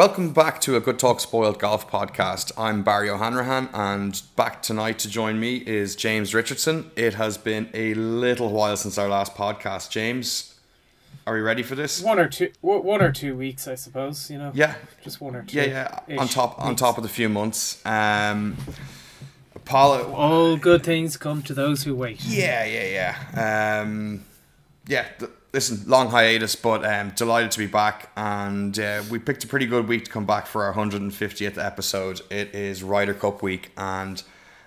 Welcome back to a Good Talk Spoiled Golf podcast. I'm Barry O'Hanrahan, and back tonight to join me is James Richardson. It has been a little while since our last podcast. James, are we ready for this? One or two, one or two weeks, I suppose. You know. Yeah, Just one or two. yeah, yeah. On top, on top of the few months. Um, Paula, All good things come to those who wait. Yeah, yeah, yeah. Um, yeah, th- listen, long hiatus, but um, delighted to be back. And uh, we picked a pretty good week to come back for our 150th episode. It is Ryder Cup week, and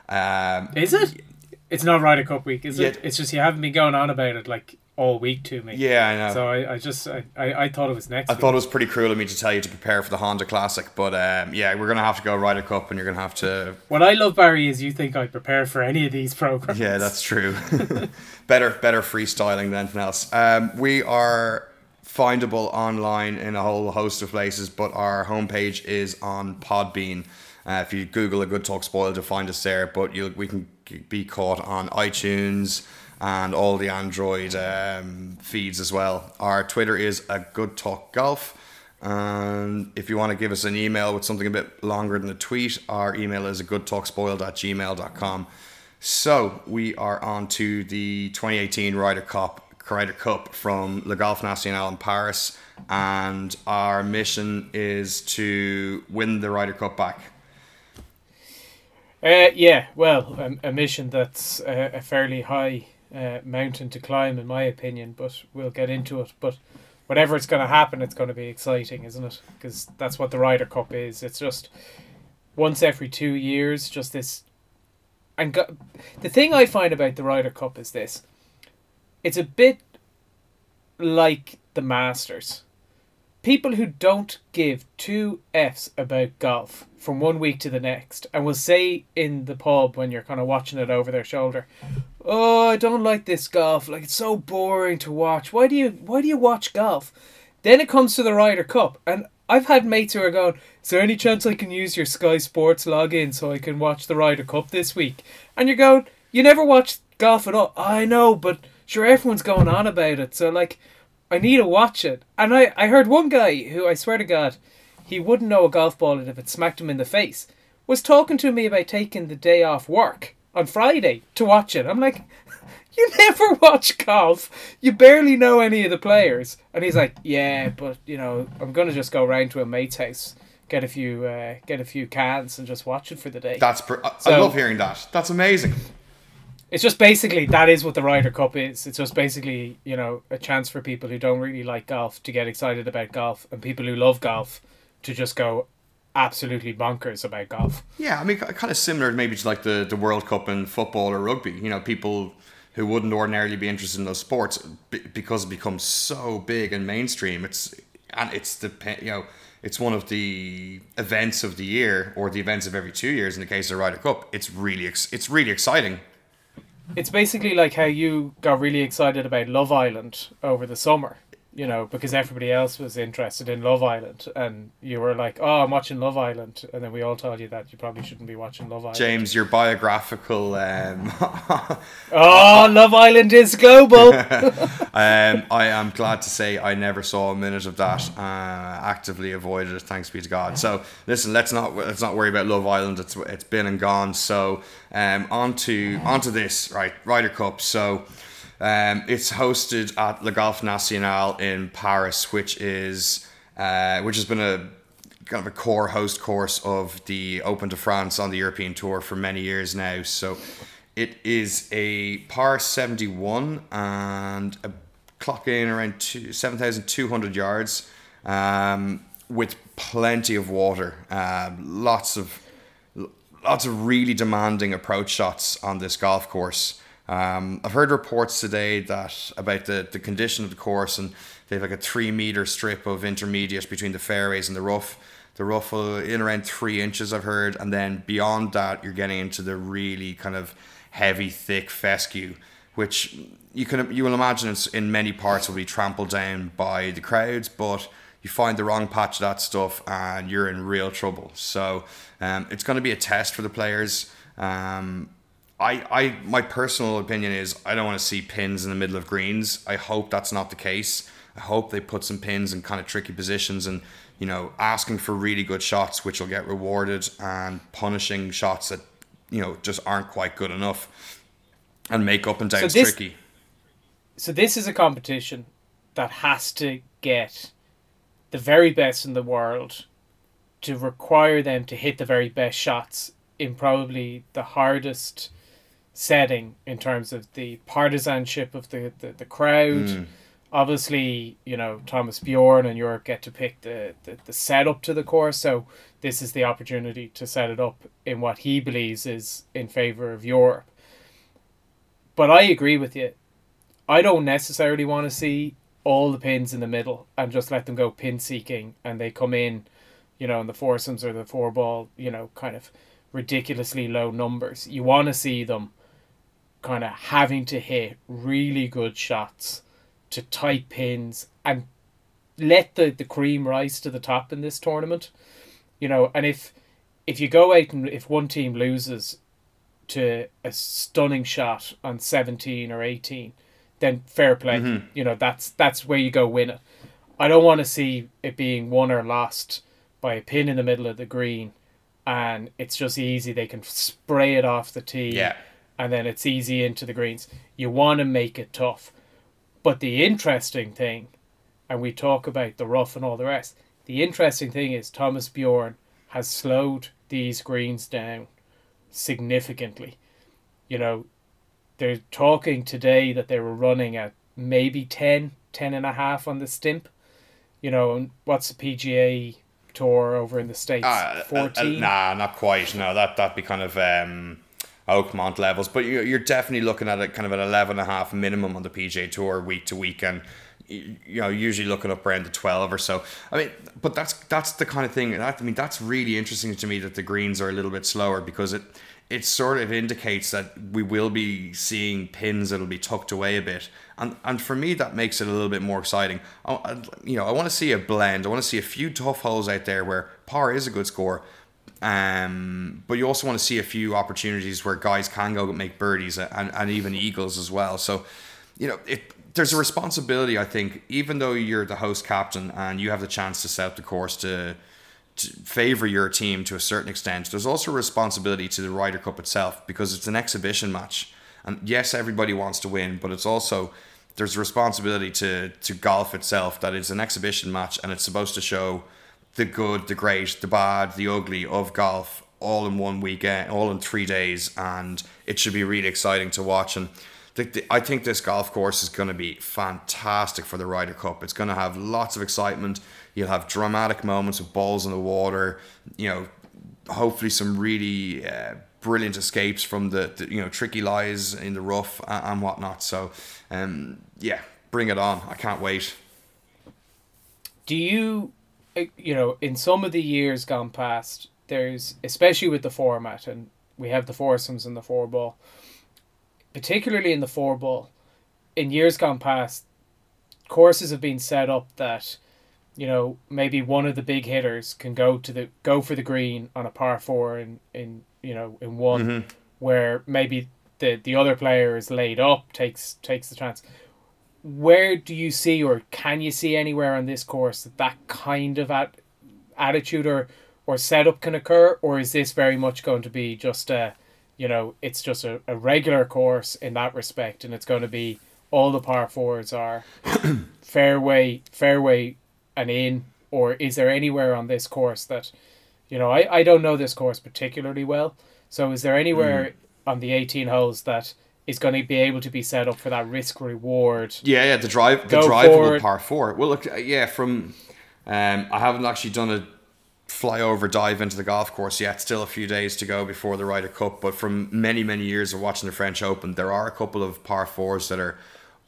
um, Is it? It's not Ryder Cup week, is it? It's just you haven't been going on about it like all week to me. yeah, I know. So I, I just I, I, I thought it was next. I week. thought it was pretty cruel of me to tell you to prepare for the Honda Classic, but um, yeah, we're gonna have to go Ryder Cup, and you're gonna have to. What I love, Barry, is you think I prepare for any of these programs. Yeah, that's true. better, better freestyling than anything else. Um, we are findable online in a whole host of places, but our homepage is on Podbean. Uh, if you Google a good talk spoiled, you'll find us there. But you we can be caught on iTunes and all the Android um, feeds as well. Our Twitter is a good talk golf. And if you want to give us an email with something a bit longer than a tweet, our email is a good talk spoiled at gmail.com. So we are on to the 2018 Ryder Cup, Ryder Cup from Le Golf National in Paris, and our mission is to win the Ryder Cup back. Uh, yeah, well, a, a mission that's uh, a fairly high uh, mountain to climb, in my opinion, but we'll get into it. But whatever it's going to happen, it's going to be exciting, isn't it? Because that's what the Ryder Cup is. It's just once every two years, just this. And go- the thing I find about the Ryder Cup is this it's a bit like the Masters people who don't give two F's about golf from one week to the next and will say in the pub when you're kind of watching it over their shoulder, "Oh, I don't like this golf. Like it's so boring to watch. Why do you why do you watch golf?" Then it comes to the Ryder Cup and I've had mates who are going, "Is there any chance I can use your Sky Sports login so I can watch the Ryder Cup this week?" And you're going, "You never watch golf at all." I know, but sure everyone's going on about it. So like I need to watch it. And I, I heard one guy who I swear to God, he wouldn't know a golf ball if it smacked him in the face, was talking to me about taking the day off work on Friday to watch it. I'm like, you never watch golf. You barely know any of the players. And he's like, yeah, but you know, I'm gonna just go round to a mate's house, get a few, uh, get a few cans, and just watch it for the day. That's pr- I, I love hearing that. That's amazing. It's just basically that is what the Ryder Cup is. It's just basically you know a chance for people who don't really like golf to get excited about golf, and people who love golf to just go absolutely bonkers about golf. Yeah, I mean, kind of similar maybe to like the, the World Cup in football or rugby. You know, people who wouldn't ordinarily be interested in those sports b- because it becomes so big and mainstream. It's and it's the you know it's one of the events of the year or the events of every two years in the case of Ryder Cup. It's really ex- it's really exciting. It's basically like how you got really excited about Love Island over the summer. You know, because everybody else was interested in Love Island, and you were like, "Oh, I'm watching Love Island," and then we all told you that you probably shouldn't be watching Love Island. James, your biographical um, Oh, Love Island is global. Um, I am glad to say I never saw a minute of that. Uh, actively avoided it, thanks be to God. So listen, let's not let's not worry about Love Island. It's it's been and gone. So um, on to onto this right Ryder Cup. So um, it's hosted at Le Golf National in Paris, which is uh, which has been a kind of a core host course of the Open de France on the European Tour for many years now. So it is a par 71 and a clock in around 7,200 yards um, with plenty of water. Um, lots of lots of really demanding approach shots on this golf course. Um, I've heard reports today that about the, the condition of the course, and they have like a three meter strip of intermediate between the fairways and the rough. The rough will in around three inches, I've heard, and then beyond that, you're getting into the really kind of heavy, thick fescue, which you can you will imagine it's in many parts will be trampled down by the crowds, but you find the wrong patch of that stuff and you're in real trouble. So um, it's going to be a test for the players. Um, I, I, my personal opinion is I don't want to see pins in the middle of greens. I hope that's not the case. I hope they put some pins in kind of tricky positions and you know asking for really good shots, which will get rewarded, and punishing shots that you know just aren't quite good enough, and make up and down so this, tricky. So this is a competition that has to get the very best in the world to require them to hit the very best shots in probably the hardest setting in terms of the partisanship of the, the, the crowd. Mm. Obviously, you know, Thomas Bjorn and Europe get to pick the, the, the setup to the course, so this is the opportunity to set it up in what he believes is in favour of Europe. But I agree with you. I don't necessarily want to see all the pins in the middle and just let them go pin seeking and they come in, you know, in the foursomes or the four ball, you know, kind of ridiculously low numbers. You want to see them kind of having to hit really good shots to tight pins and let the, the cream rise to the top in this tournament. You know, and if if you go out and if one team loses to a stunning shot on 17 or 18 then fair play. Mm-hmm. You know, that's that's where you go win it. I don't want to see it being won or lost by a pin in the middle of the green and it's just easy. They can spray it off the tee. Yeah. And then it's easy into the greens. You want to make it tough. But the interesting thing, and we talk about the rough and all the rest, the interesting thing is Thomas Bjorn has slowed these greens down significantly. You know, they're talking today that they were running at maybe 10, 10 and a half on the stimp. You know, what's the PGA tour over in the States? Uh, 14? Uh, uh, nah, not quite. No, that, that'd be kind of um, Oakmont levels. But you're, definitely looking at it kind of an 11 and a half minimum on the PGA tour week to week. And you know usually looking up around the 12 or so i mean but that's that's the kind of thing that, i mean that's really interesting to me that the greens are a little bit slower because it it sort of indicates that we will be seeing pins that'll be tucked away a bit. And, and for me, that makes it a little bit more exciting. I, you know, I want to see a blend. I want to see a few tough holes out there where par is a good score. Um, but you also want to see a few opportunities where guys can go make birdies and, and even eagles as well. So, you know, it, there's a responsibility, I think, even though you're the host captain and you have the chance to set up the course to to favor your team to a certain extent. There's also a responsibility to the Ryder Cup itself because it's an exhibition match. And yes, everybody wants to win, but it's also there's a responsibility to to golf itself that it's an exhibition match and it's supposed to show the good, the great, the bad, the ugly of golf all in one weekend, all in three days, and it should be really exciting to watch. And the, the, I think this golf course is going to be fantastic for the Ryder Cup. It's going to have lots of excitement. You'll have dramatic moments with balls in the water. You know, hopefully some really uh, brilliant escapes from the, the, you know tricky lies in the rough and, and whatnot. So, um, yeah, bring it on! I can't wait. Do you, you know, in some of the years gone past, there's especially with the format, and we have the foursomes and the four ball particularly in the four ball, in years gone past, courses have been set up that, you know, maybe one of the big hitters can go to the go for the green on a par four in, in you know in one, mm-hmm. where maybe the the other player is laid up takes takes the chance. Where do you see, or can you see anywhere on this course that that kind of at, attitude or or setup can occur, or is this very much going to be just a you know, it's just a, a regular course in that respect, and it's going to be all the par fours are fairway, fairway, and in. Or is there anywhere on this course that, you know, I, I don't know this course particularly well. So is there anywhere mm. on the eighteen holes that is going to be able to be set up for that risk reward? Yeah, yeah, the drive, the drivable par four. Well, look, uh, yeah, from, um, I haven't actually done a flyover dive into the golf course yet. Still a few days to go before the Ryder Cup, but from many many years of watching the French Open, there are a couple of par fours that are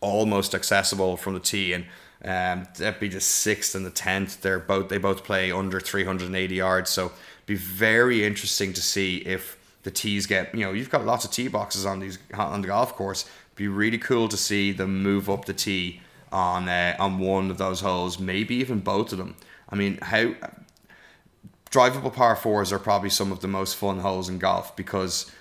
almost accessible from the tee, and um, that'd be the sixth and the tenth. They're both they both play under three hundred and eighty yards, so be very interesting to see if the tees get you know you've got lots of tee boxes on these on the golf course. Be really cool to see them move up the tee on uh, on one of those holes, maybe even both of them. I mean, how drivable par fours are probably some of the most fun holes in golf because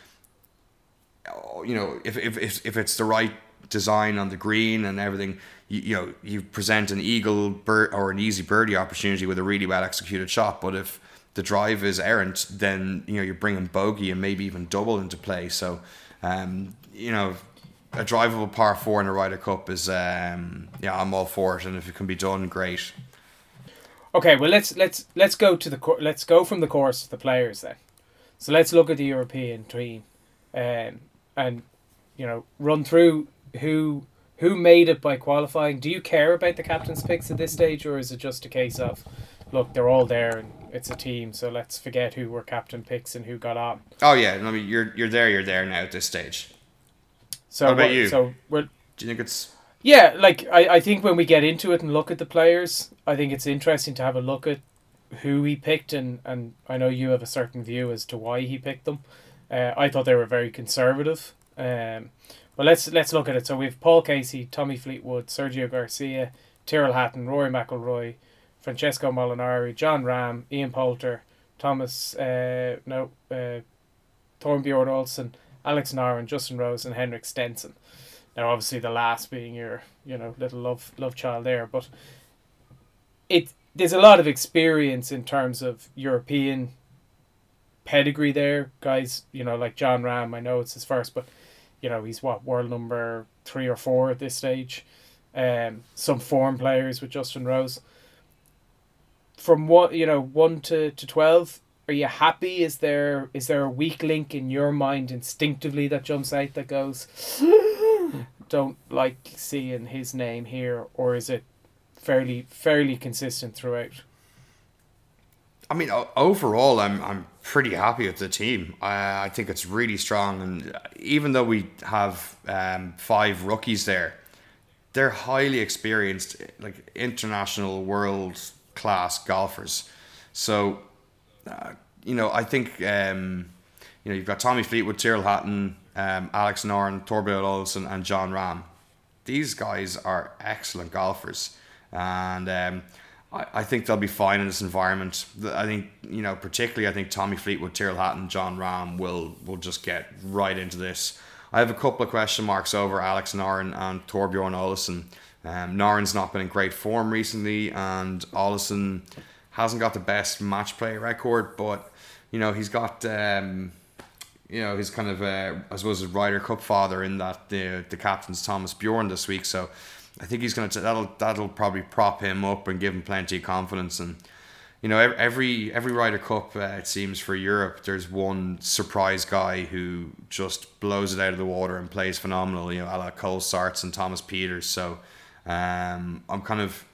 you know if if if, if it's the right design on the green and everything, you, you know you present an eagle bird or an easy birdie opportunity with a really well executed shot. But if the drive is errant, then you know you're bringing bogey and maybe even double into play. So, um, you know, a drivable par four in a Ryder Cup is um, yeah, I'm all for it, and if it can be done, great. Okay, well let's let's let's go to the let's go from the course to the players then. So let's look at the European team, um, and you know run through who who made it by qualifying. Do you care about the captain's picks at this stage, or is it just a case of look they're all there and it's a team, so let's forget who were captain picks and who got on. Oh yeah, I mean you're you're there, you're there now at this stage. So what about you? So. Do you think it's? Yeah, like I, I think when we get into it and look at the players, I think it's interesting to have a look at who he picked and and I know you have a certain view as to why he picked them. Uh, I thought they were very conservative. Um, but let's let's look at it. So we have Paul Casey, Tommy Fleetwood, Sergio Garcia, Tyrrell Hatton, Rory McIlroy, Francesco Molinari, Jon Rahm, Ian Poulter, Thomas, uh, no, uh, Thorbjorn Olesen, Alex Noren, Justin Rose, and Henrik Stenson. Now, obviously, the last being your, you know, little love love child there, but it there's a lot of experience in terms of European pedigree there, guys. You know, like Jon Rahm. I know it's his first, but you know he's what world number three or four at this stage. Um, some form players with Justin Rose from what you know one to, to 12 are you happy is there is there a weak link in your mind instinctively that jumps out that goes don't like seeing his name here or is it fairly fairly consistent throughout I mean, overall, I'm I'm pretty happy with the team. I I think it's really strong, and even though we have um, five rookies there, they're highly experienced, like international world class golfers. So, uh, you know, I think um, you know you've got Tommy Fleetwood, Tyrrell Hatton, um, Alex Noren, Thorbjorn Olesen, and Jon Rahm. These guys are excellent golfers, and um, I, I think they'll be fine in this environment. I think you know, particularly, I think Tommy Fleetwood, Tyrrell Hatton, Jon Rahm will will just get right into this. I have a couple of question marks over Alex Noren and Thorbjorn Olesen. Um, Noren's not been in great form recently, and Olesen hasn't got the best match play record, but you know he's got um, you know he's kind of uh, I suppose a Ryder Cup father in that the the captain's Thomas Bjorn this week, so I think he's gonna that'll that'll probably prop him up and give him plenty of confidence and. You know, every every Ryder Cup uh, it seems for Europe, there's one surprise guy who just blows it out of the water and plays phenomenal. You know, a la Colsaerts and Thomas Pieters. So, um, I'm kind of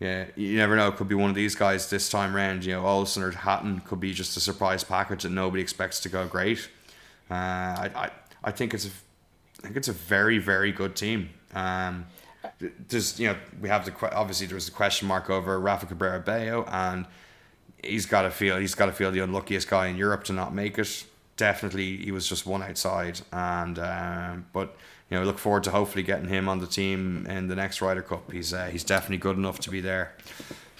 yeah, you never know. It could be one of these guys this time round. You know, Olesen or Hatton could be just a surprise package that nobody expects to go great. Uh, I, I, I think it's a, I think it's a very very good team. Um, there's you know we have the obviously there was a question mark over Rafa Cabrera Bello and he's got to feel he's got to feel the unluckiest guy in Europe to not make it. Definitely, he was just one outside, and um, but you know, look forward to hopefully getting him on the team in the next Ryder Cup. He's uh, he's definitely good enough to be there.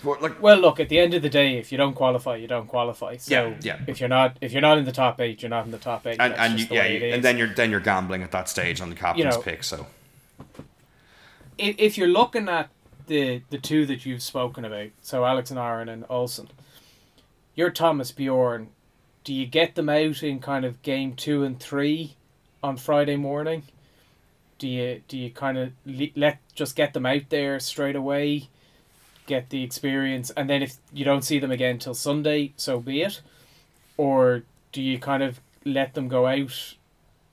But like, well, look at the end of the day, if you don't qualify, you don't qualify. So yeah, yeah. if you're not if you're not in the top eight, you're not in the top eight. And, and you, yeah, and then you're then you're gambling at that stage on the captain's you know, pick. So if, if you're looking at the the two that you've spoken about, so Alex Noren and Olesen, you're Thomas Bjorn. Do you get them out in kind of game two and three on Friday morning? Do you do you kind of le- let just get them out there straight away, get the experience, and then if you don't see them again till Sunday, so be it, or do you kind of let them go out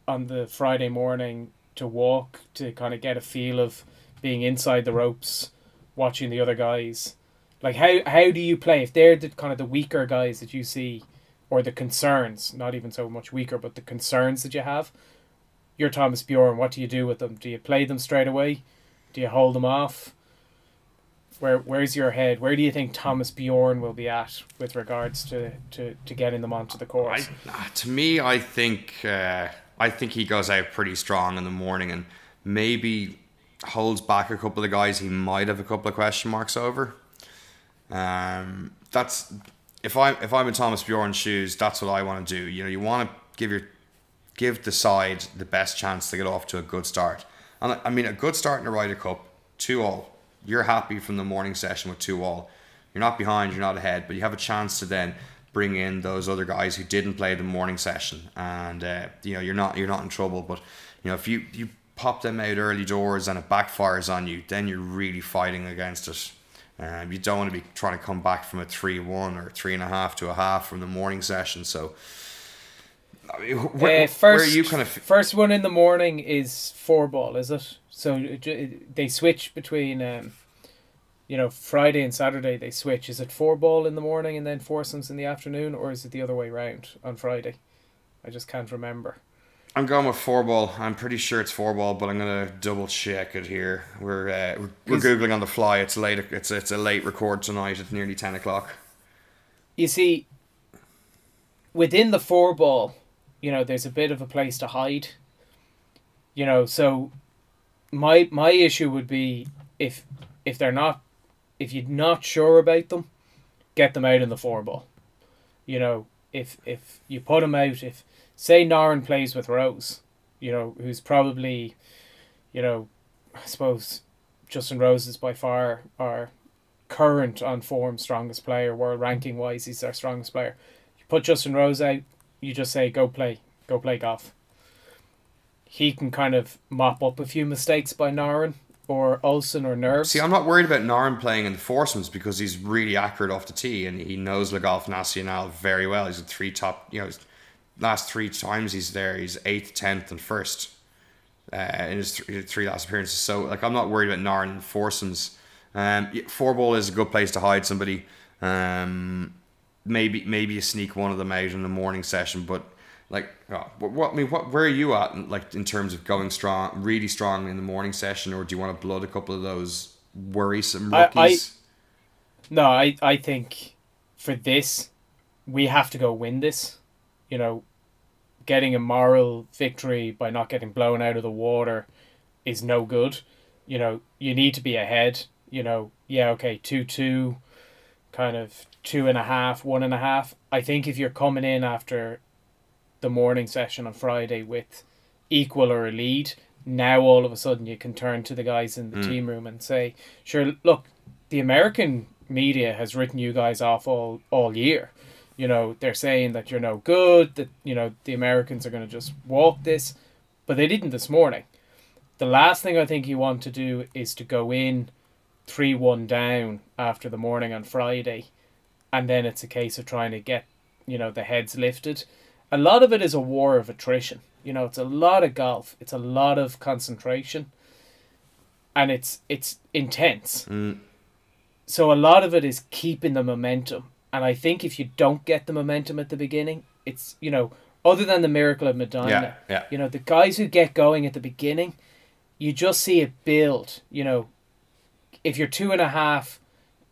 on the Friday morning to walk to kind of get a feel of being inside the ropes, watching the other guys? Like how how do you play if they're the kind of the weaker guys that you see, or the concerns, not even so much weaker, but the concerns that you have. You're Thomas Bjorn. What do you do with them? Do you play them straight away? Do you hold them off? Where where's your head? Where do you think Thomas Bjorn will be at with regards to, to, to getting them onto the course? I, to me, I think uh, I think he goes out pretty strong in the morning and maybe holds back a couple of guys he might have a couple of question marks over. Um, that's if I if I'm in Thomas Bjorn's shoes, that's what I want to do. You know, you want to give your give the side the best chance to get off to a good start. And I mean, a good start in the Ryder Cup, two all. You're happy from the morning session with two all. You're not behind, you're not ahead, but you have a chance to then bring in those other guys who didn't play the morning session, and uh, you know you're not you're not in trouble. But you know if you you pop them out early doors and it backfires on you, then you're really fighting against it. Um, you don't want to be trying to come back from a three one or three and a half to a half from the morning session. So. I mean, where, uh, first, where are you kind of first one in the morning is four ball, is it? So they switch between, um, you know, Friday and Saturday. They switch. Is it four ball in the morning and then foursomes in the afternoon, or is it the other way round on Friday? I just can't remember. I'm going with four ball. I'm pretty sure it's four ball, but I'm gonna double check it here. We're uh, we're, we're googling on the fly. It's late. It's it's a late record tonight. It's nearly ten o'clock. You see, within the four ball, you know, there's a bit of a place to hide. You know, so my my issue would be if if they're not if you're not sure about them, get them out in the four ball. You know, if if you put them out, if say Noren plays with Rose, you know, who's probably, you know, I suppose Justin Rose is by far our current on form strongest player, world ranking wise, he's our strongest player. You put Justin Rose out, you just say go play, go play golf he can kind of mop up a few mistakes by Noren or Olesen or Nerves. See, I'm not worried about Noren playing in the foursomes because he's really accurate off the tee and he knows Le Golf National very well. He's a three top, you know, last three times he's there, he's eighth, tenth, and first uh, in his th- three last appearances. So, like, I'm not worried about Noren in foursomes. Um, four ball is a good place to hide somebody. Um, maybe maybe you sneak one of them out in the morning session, but like oh, what I mean what where are you at like in terms of going strong really strong in the morning session or do you want to blood a couple of those worrisome rookies I, I, no I, I think for this we have to go win this. You know getting a moral victory by not getting blown out of the water is no good. You know you need to be ahead. You know yeah okay 2-2 kind of two and a half one and a half i think if you're coming in after the morning session on Friday with equal or a lead, now all of a sudden you can turn to the guys in the mm. team room and say, sure, look, the American media has written you guys off all, all year. You know, they're saying that you're no good, that, you know, the Americans are going to just walk this, but they didn't this morning. The last thing I think you want to do is to go in 3 1 down after the morning on Friday, and then it's a case of trying to get, you know, the heads lifted a lot of it is a war of attrition. You know, it's a lot of golf. It's a lot of concentration, and it's it's intense. Mm. So a lot of it is keeping the momentum. And I think if you don't get the momentum at the beginning, it's you know other than the miracle of Medinah, yeah, yeah. you know the guys who get going at the beginning, you just see it build. You know, if you're two and a half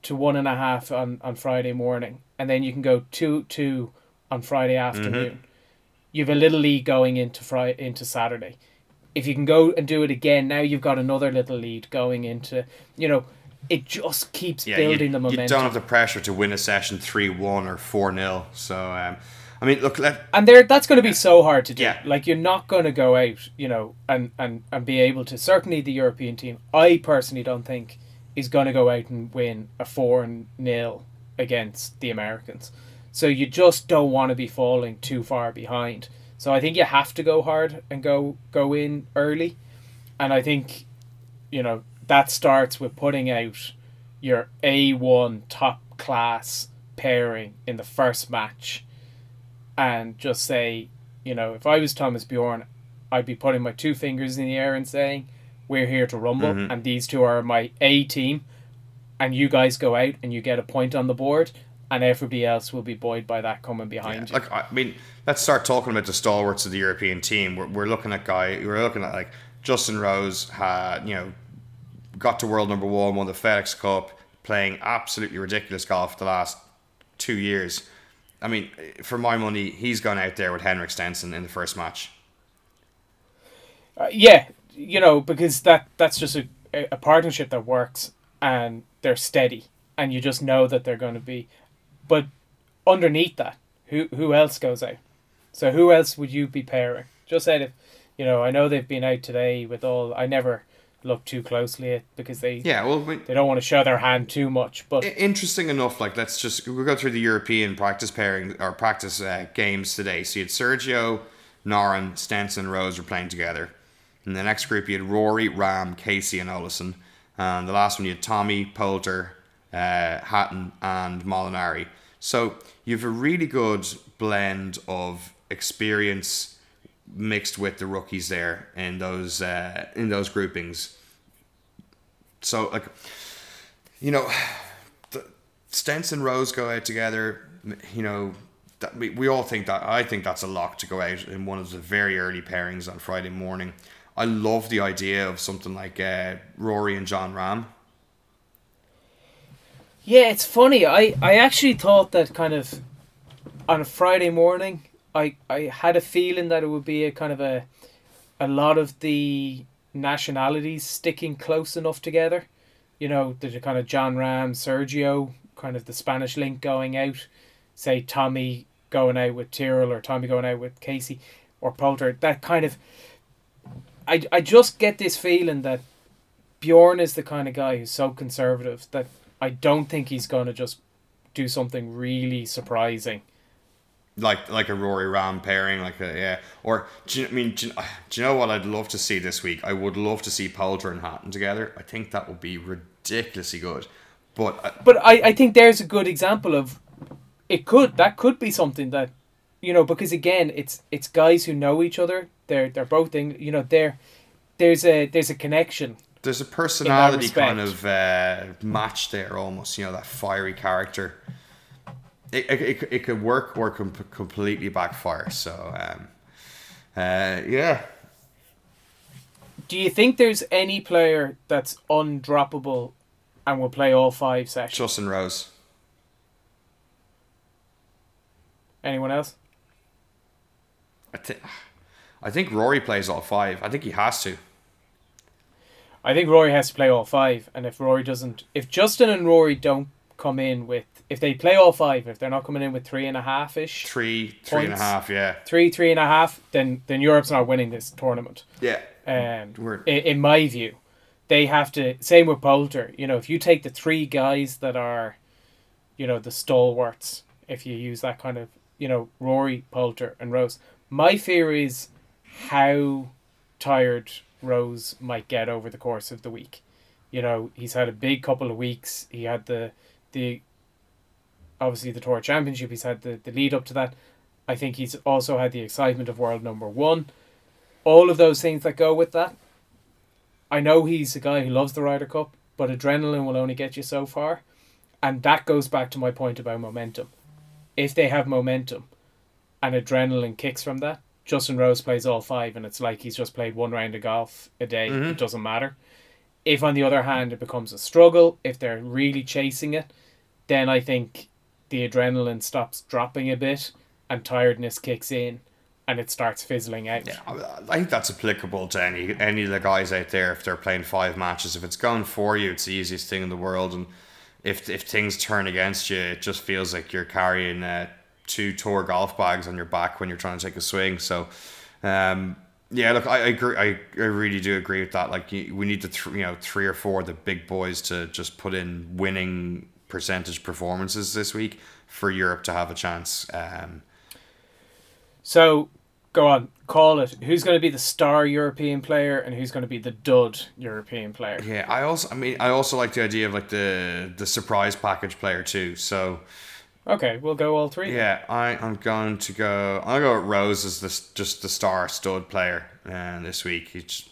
to one and a half on on Friday morning, and then you can go two two on Friday afternoon. Mm-hmm. You have a little lead going into Friday into Saturday. If you can go and do it again, now you've got another little lead going into you know. It just keeps yeah, building you, the momentum. You don't have the pressure to win a session three one or four 0 So um, I mean, look, let and there that's going to be so hard to do. Yeah. Like you're not going to go out, you know, and and and be able to. Certainly, the European team, I personally don't think is going to go out and win a four 0 against the Americans. So you just don't want to be falling too far behind. So I think you have to go hard and go go in early. And I think, you know, that starts with putting out your A1 top class pairing in the first match and just say, you know, if I was Thomas Bjorn, I'd be putting my two fingers in the air and saying, We're here to rumble mm-hmm. and these two are my A team and you guys go out and you get a point on the board, and everybody else will be buoyed by that coming behind Yeah, you. like I mean, let's start talking about the stalwarts of the European team. We're, we're looking at guy. We're looking at like Justin Rose had you know got to world number one, won the FedEx Cup, playing absolutely ridiculous golf the last two years. I mean, for my money, he's gone out there with Henrik Stenson in the first match. Uh, yeah, you know, because that that's just a, a partnership that works and they're steady and you just know that they're going to be but underneath that who who else goes out so who else would you be pairing just said if you know i know they've been out today with all i never look too closely at because they Yeah, well, we, they don't want to show their hand too much but interesting enough, like let's just we'll go through the European practice pairing or practice uh, games today. So you had Sergio, Noren, Stenson, Rose were playing together. In the next group, you had Rory, Rahm, Casey, and Olesen. And the last one, you had Tommy, Poulter, uh, Hatton, and Molinari. So you have a really good blend of experience mixed with the rookies there in those uh, in those groupings. So like, you know, the Stenson Rose go out together. You know, that we, we all think that. I think that's a lock to go out in one of the very early pairings on Friday morning. I love the idea of something like uh, Rory and Jon Rahm. Yeah, it's funny. I, I actually thought that kind of on a Friday morning, I, I had a feeling that it would be a kind of a a lot of the nationalities sticking close enough together. You know, there's a kind of Jon Rahm, Sergio, kind of the Spanish link going out. Say Tommy going out with Tyrrell or Tommy going out with Casey or Poulter. That kind of I, I just get this feeling that Bjorn is the kind of guy who's so conservative that I don't think he's going to just do something really surprising. like like a Rory Rahm pairing, like a yeah. Or do you, I mean, do you, do you know what I'd love to see this week? I would love to see Poulter and Hatton together. I think that would be ridiculously good. But uh, But I, I think there's a good example of it could that could be something that you know because again it's it's guys who know each other. They're they're both in you know they're there's a there's a connection. there's a personality kind of uh, match there, almost. You know that fiery character. It, it, it, it could work or com- completely backfire. So um, uh, yeah, Do you think there's any player that's undroppable and will play all five sessions? Justin Rose. Anyone else? I think I think Rory plays all five. I think he has to. I think Rory has to play all five, and if Rory doesn't, if Justin and Rory don't come in with, if they play all five, if they're not coming in with three and a half ish, Three, three and a Points. half. Yeah, three, three and a half, then then Europe's not winning this tournament. yeah. Um, in, in my view, they have to. Same with Poulter. You know, if you take the three guys that are, you know, the stalwarts, if you use that kind of, you know, Rory, Poulter, and Rose. My fear is how tired Rose might get over the course of the week. You know, he's had a big couple of weeks. He had the the obviously the tour championship. He's had the, the lead up to that. I think he's also had the excitement of world number one. All of those things that go with that. I know he's a guy who loves the Ryder Cup, but adrenaline will only get you so far. And that goes back to my point about momentum. If they have momentum and adrenaline kicks from that, Justin Rose plays all five and it's like he's just played one round of golf a day. It doesn't matter. If on the other hand it becomes a struggle, if they're really chasing it, then I think the adrenaline stops dropping a bit and tiredness kicks in and it starts fizzling out. Yeah, I think that's applicable to any any of the guys out there if they're playing five matches. If it's going for you, it's the easiest thing in the world. And if if things turn against you, it just feels like you're carrying uh, two tour golf bags on your back when you're trying to take a swing. So, um, yeah, look, I, I agree. I, I really do agree with that. Like you, we need to, th- you know, three or four of the big boys to just put in winning percentage performances this week for Europe to have a chance. Um, So go on, call it. Who's going to be the star European player and who's going to be the dud European player? Yeah, I also, I mean, I also like the idea of like the the surprise package player too. So Okay, we'll go all three. yeah, I I'm going to go. I'll go with Rose as this just the star stud player, and this week he's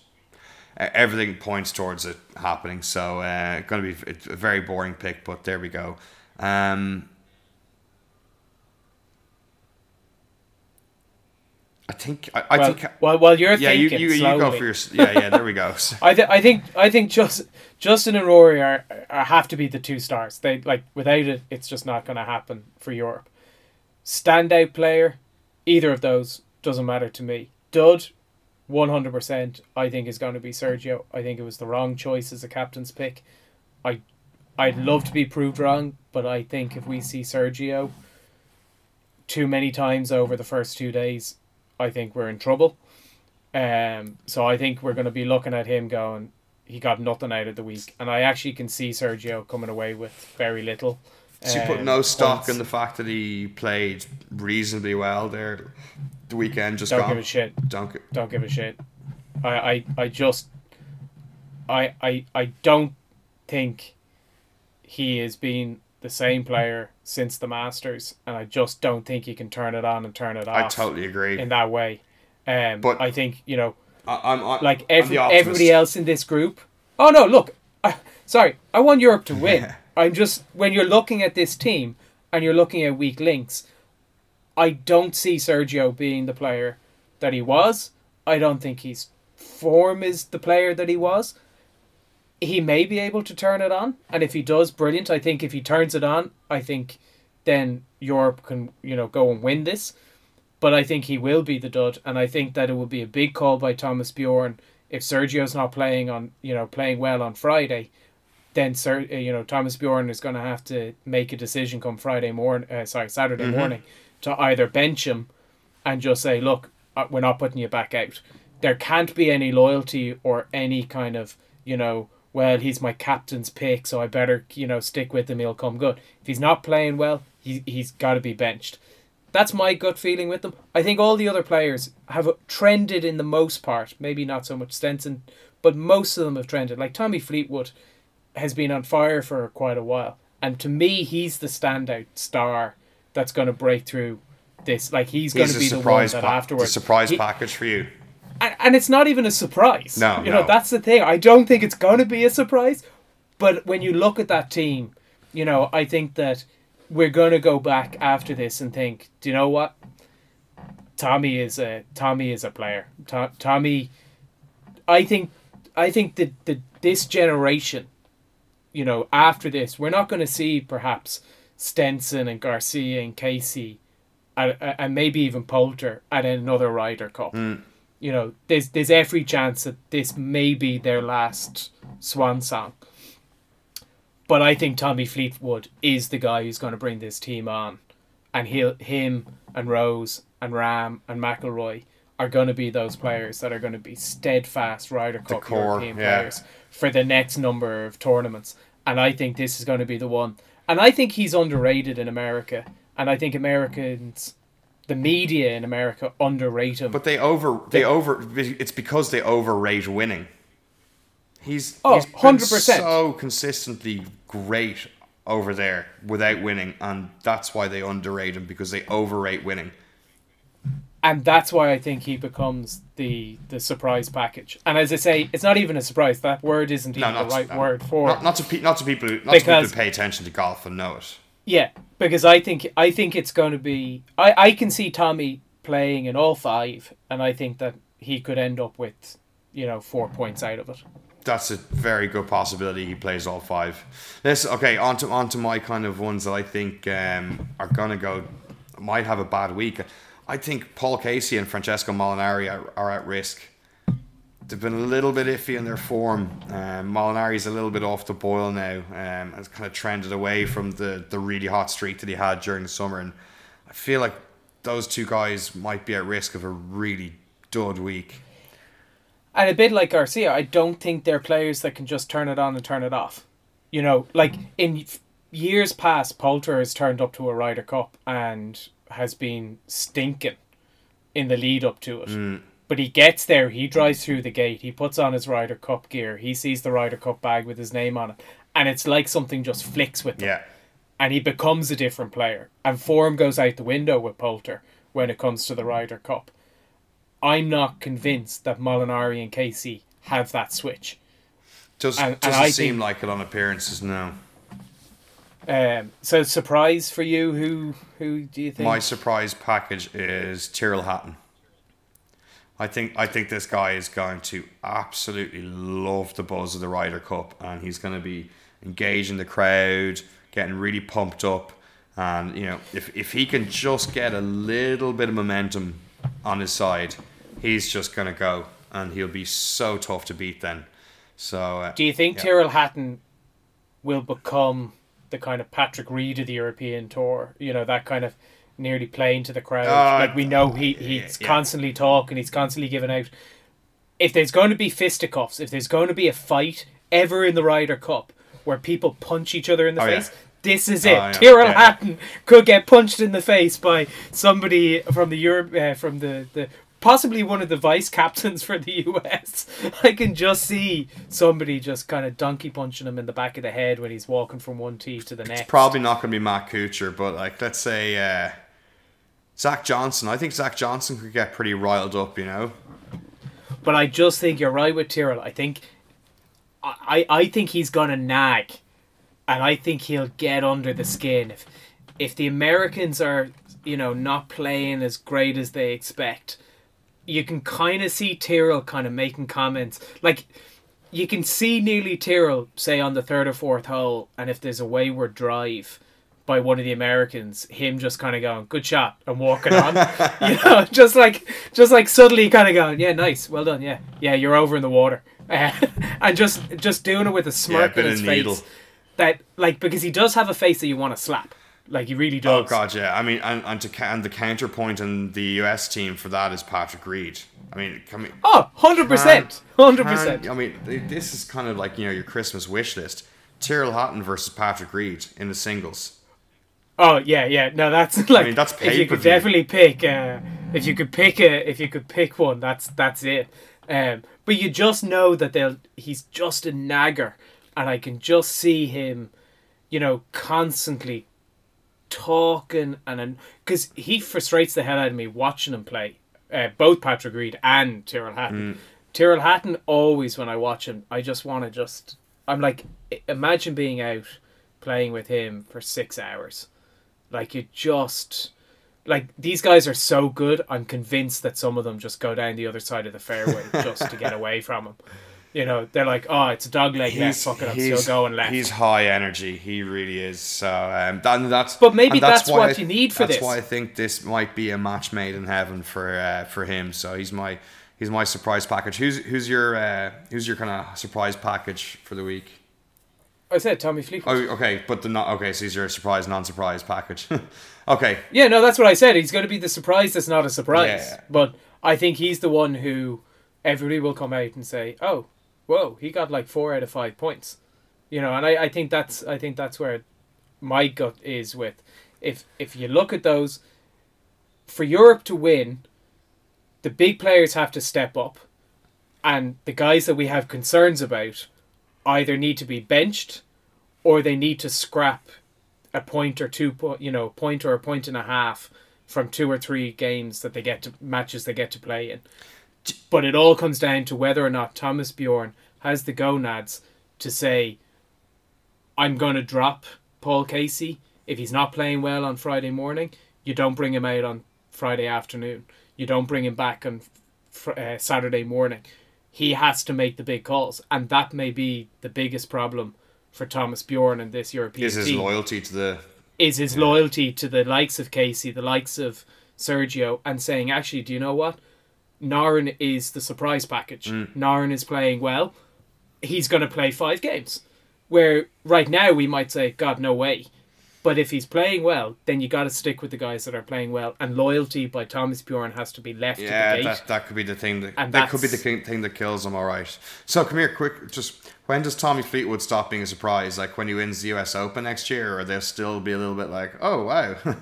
uh, everything points towards it happening. So uh, going to be a very boring pick, but there we go. Um, I think I, I well, think well, while you're yeah thinking you, you go slowly, for your yeah yeah there we go. I, th- I think I think just Justin and Rory are, are have to be the two stars. They like without it, it's just not going to happen for Europe. Standout player, either of those doesn't matter to me. Dud, one hundred percent. I think is going to be Sergio. I think it was the wrong choice as a captain's pick. I, I'd love to be proved wrong, but I think if we see Sergio too many times over the first two days, I think we're in trouble. Um, so I think we're going to be looking at him going, he got nothing out of the week, and I actually can see Sergio coming away with very little. So you put um, no stock in the fact that he played reasonably well there the weekend just Don't gone. give a shit. Don't gi- Don't give a shit. I, I, I just, I, I, I don't think he has been the same player since the Masters, and I just don't think he can turn it on and turn it off. I totally agree. in that way. Um, But- I think you know I, I'm, I'm like I'm every, everybody else in this group. Oh no, look, I, sorry, I want Europe to win. Yeah. I'm just when you're looking at this team and you're looking at weak links, I don't see Sergio being the player that he was. I don't think his form is the player that he was. He may be able to turn it on, and if he does, brilliant. I think if he turns it on, I think then Europe can you know go and win this. But I think he will be the dud, and I think that it will be a big call by Thomas Bjorn if Sergio's not playing on you know playing well on Friday. Then Sir, uh, you know Thomas Bjorn is going to have to make a decision come Friday morning, uh, sorry Saturday Mhm. morning, to either bench him and just say, look, uh, we're not putting you back out. There can't be any loyalty or any kind of you know well he's my captain's pick so I better you know stick with him he'll come good. If he's not playing well, he he's got to be benched. That's my gut feeling with them. I think all the other players have trended in the most part. Maybe not so much Stenson, but most of them have trended. Like Tommy Fleetwood has been on fire for quite a while, and to me, he's the standout star that's going to break through this. Like he's, going to be the one surprise, that afterwards. surprise he- package for you. And, it's not even a surprise. No, you know that's the thing. I don't think it's going to be a surprise, but when you look at that team, you know I think that we're going to go back after this and think, do you know what? Tommy is a Tommy is a player. To, Tommy, I think, I think that the this generation, you know, after this, we're not going to see perhaps Stenson and Garcia and Casey, and, and maybe even Poulter at another Ryder Cup hmm. You know, there's there's every chance that this may be their last swan song. But I think Tommy Fleetwood is the guy who's going to bring this team on, and he'll him and Rose and Rahm and McIlroy are going to be those players that are going to be steadfast Ryder Cup core, European yeah. players for the next number of tournaments. And I think this is going to be the one. And I think he's underrated in America. And I think Americans, the media in America, underrate him. But they over they over it's because they overrate winning. He's Oh, he's 100%. so consistently great over there without winning, and that's why they underrate him because they overrate winning. and that's why I think he becomes the the surprise package. And as I say, it's not even a surprise. That word isn't No, even the right no. word for not, it. not to pe- not to people who not to people who pay attention to golf and know it. Yeah, because I think I think it's going to be. I I can see Tommy playing in all five, and I think that he could end up with, you know, four points out of it. That's a very good possibility. He plays all five. This okay. On to on to my kind of ones that I think um, are gonna go might have a bad week. I think Paul Casey and Francesco Molinari are, are at risk. They've been a little bit iffy in their form. Um, Molinari's a little bit off the boil now. Um, has kind of trended away from the the really hot streak that he had during the summer, and I feel like those two guys might be at risk of a really dud week. And a bit like Garcia, I don't think they're players that can just turn it on and turn it off. You know, like in years past, Poulter has turned up to a Ryder Cup and has been stinking in the lead up to it. But he gets there, he drives through the gate, he puts on his Ryder Cup gear, he sees the Ryder Cup bag with his name on it, and it's like something just flicks with him Yeah. and he becomes a different player. And form goes out the window with Poulter when it comes to the Ryder Cup. I'm not convinced that Molinari and Casey have that switch. Does, And- doesn't I seem think- like it on appearances, no. Um, so surprise for you. Who who do you think? My surprise package is Tyrrell Hatton. I think I think this guy is going to absolutely love the buzz of the Ryder Cup, and he's going to be engaging the crowd, getting really pumped up, and you know if if he can just get a little bit of momentum on his side, he's just going to go, and he'll be so tough to beat then. So uh, do you think yeah. Tyrrell Hatton will become the kind of Patrick Reed of the European Tour? You know that kind of nearly playing to the crowd. Uh, like we know he he's yeah. constantly talking. He's constantly giving out. If there's going to be fisticuffs, if there's going to be a fight ever in the Ryder Cup where people punch each other in the Oh, yeah. face. This is Oh, it. yeah. Tyrrell Yeah. Hatton could get punched in the face by somebody from the Europe, uh, from the, the possibly one of the vice captains for the US. I can just see somebody just kind of donkey punching him in the back of the head when he's walking from one tee to the next. Probably not going to be Matt Kuchar, but like let's say uh, Zach Johnson. I think Zach Johnson could get pretty riled up. You know, But I just think you're right with Tyrrell. I think I, I think he's gonna nag and I think he'll get under the skin. If if the Americans are, you know, not playing as great as they expect, you can kind of see Tyrrell kind of making comments. Like you can see nearly Tyrrell say on the third or fourth hole, and if there's a wayward drive by one of the Americans, him just kind of going, "Good shot," and walking on, you know, just like just like suddenly kind of going, "Yeah, nice, well done, yeah, yeah, you're over in the water," uh, and just just doing it with a smirk bit on his face. That like because he does have a face that you want to slap, like he really does. oh does. god, yeah. I mean, and and, to, and the counterpoint in the US team for that is Patrick Reed. I mean, come here. Oh, 100 percent, hundred percent. I mean, this is kind of like you know your Christmas wish list. Tyrrell Hatton versus Patrick Reed in the singles. Oh yeah, yeah. No, that's like mean, that's if you could definitely pick. Uh, if you could pick a, if you could pick one, that's that's it. Um, but you just know that they'll. He's just a nagger, and I can just see him, you know, constantly talking and because he frustrates the hell out of me watching him play. Uh, both Patrick Reed and Tyrrell Hatton. Tyrrell Hatton always when I watch him, I just want to just. I'm like, imagine being out playing with him for six hours. Like you just like these guys are so good. I'm convinced that some of them just go down the other side of the fairway just to get away from him. You know, they're like, oh, it's a dog leg left. Fuck it, I'm still going left. He's high energy. He really is. So um, that, that's. But maybe and that's what I- you need for that's this. why I think this might be a match made in heaven for uh, for him. So he's my he's my surprise package. Who's who's your uh, who's your kind of surprise package for the week? I said Tommy Fleetwood. Oh, okay, but the not okay. So he's your surprise non-surprise package. okay, Yeah, no, that's what I said. He's going to be the surprise that's not a surprise. Yeah. But I think he's the one who everybody will come out and say, "Oh, whoa, he got like four out of five points." You know, and I, I think that's I think that's where my gut is with if if you look at those for Europe to win, the big players have to step up, and the guys that we have concerns about either need to be benched or they need to scrap a point or two po- you know point or a point and a half from two or three games that they get to matches they get to play in. But it all comes down to whether or not Thomas Bjorn has the gonads to say I'm going to drop Paul Casey. If he's not playing well on Friday morning you don't bring him out on Friday afternoon. You don't bring him back on uh, Saturday morning he has to make the big calls and that may be the biggest problem for Thomas Bjorn and this European is his team loyalty to the is his loyalty to the likes of Casey, the likes of Sergio, and saying, actually, do you know what? Noren is the surprise package. Mm. Noren is playing well. He's going to play five games. Where right now we might say, God, no way. But if he's playing well, then you got to stick with the guys that are playing well. And loyalty by Thomas Bjorn has to be left to the yeah gate. that that could be the thing that And that could be the thing that kills him. All right. So come here, quick. Just when does Tommy Fleetwood stop being a surprise? Like when he wins the U.S. Open next year, or they'll still be a little bit like, oh wow.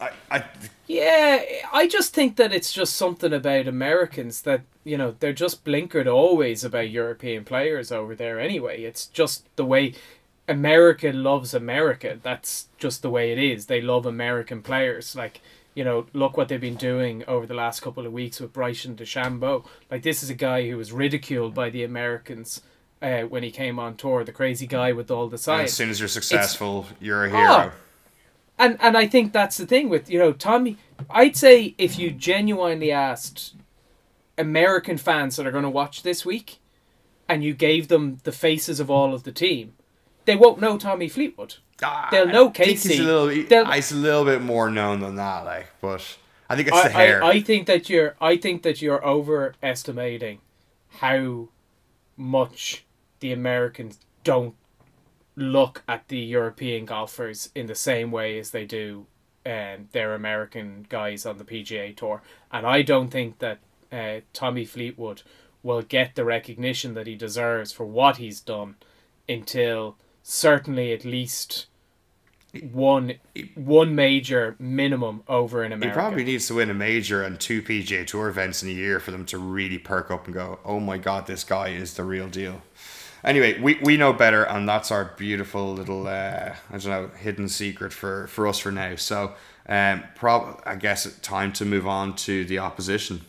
I, I Yeah, I just think that it's just something about Americans that, you know, they're just blinkered always about European players over there anyway. It's just the way America loves America. That's just the way it is. They love American players. Like, you know, look what they've been doing over the last couple of weeks with Bryson DeChambeau. Like this is a guy who was ridiculed by the Americans uh, when he came on tour. The crazy guy with all the signs. as soon as you're successful, you're a hero. and and I think that's the thing with you know Tommy. I'd say if you genuinely asked American fans that are going to watch this week, and you gave them the faces of all of the team, they won't know Tommy Fleetwood. Ah, They'll know I think he's a little, They'll- he's a little bit more known than that, like, but I think it's I, the hair. I, I think that you're I think that you're overestimating how much the Americans don't look at the European golfers in the same way as they do um, their American guys on the PGA Tour. And I don't think that uh, Tommy Fleetwood will get the recognition that he deserves for what he's done until certainly at least one one major minimum over in America. he probably needs to win a major and two PGA Tour events in a year for them to really perk up and go, "Oh my God, this guy is the real deal." Anyway, we, we know better, and that's our beautiful little uh, I don't know hidden secret for, for us for now. So, um, prob I guess time to move on to the opposition.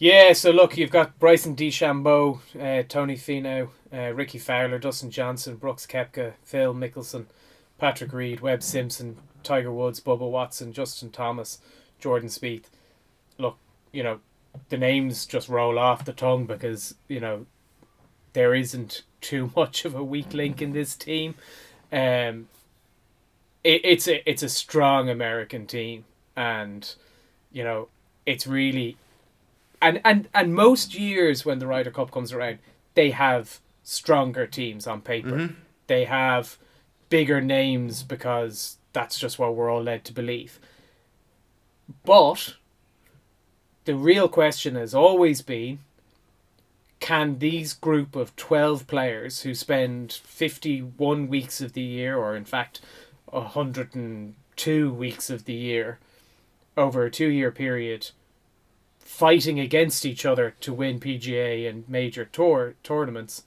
Yeah, so look, you've got Bryson DeChambeau, uh, Tony Finau, uh, Rickie Fowler, Dustin Johnson, Brooks Koepka, Phil Mickelson, Patrick Reed, Webb Simpson, Tiger Woods, Bubba Watson, Justin Thomas, Jordan Spieth. Look, you know, the names just roll off the tongue because, you know, there isn't too much of a weak link in this team. Um, it, it's a it's a strong American team, and you know it's really and and and most years when the Ryder Cup comes around, they have stronger teams on paper. Mm-hmm. They have bigger names because that's just what we're all led to believe. But the real question has always been can these group of 12 players who spend 51 weeks of the year or in fact 102 weeks of the year over a 2 year period fighting against each other to win PGA and major tour tournaments,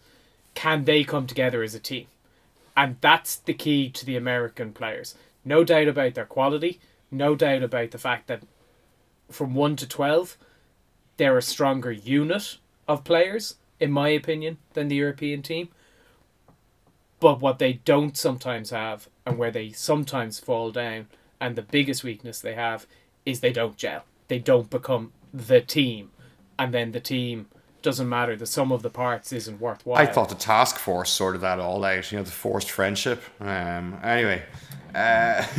can they come together as a team? And that's the key to the American players. No doubt about their quality, no doubt about the fact that from 1 to 12, they're a stronger unit of players, in my opinion, than the European team. But what they don't sometimes have, and where they sometimes fall down, and the biggest weakness they have, is they don't gel. They don't become the team, and then the team doesn't matter. The sum of the parts isn't worthwhile. I thought the task force sorted that all out. You know, the forced friendship. Um, anyway, uh,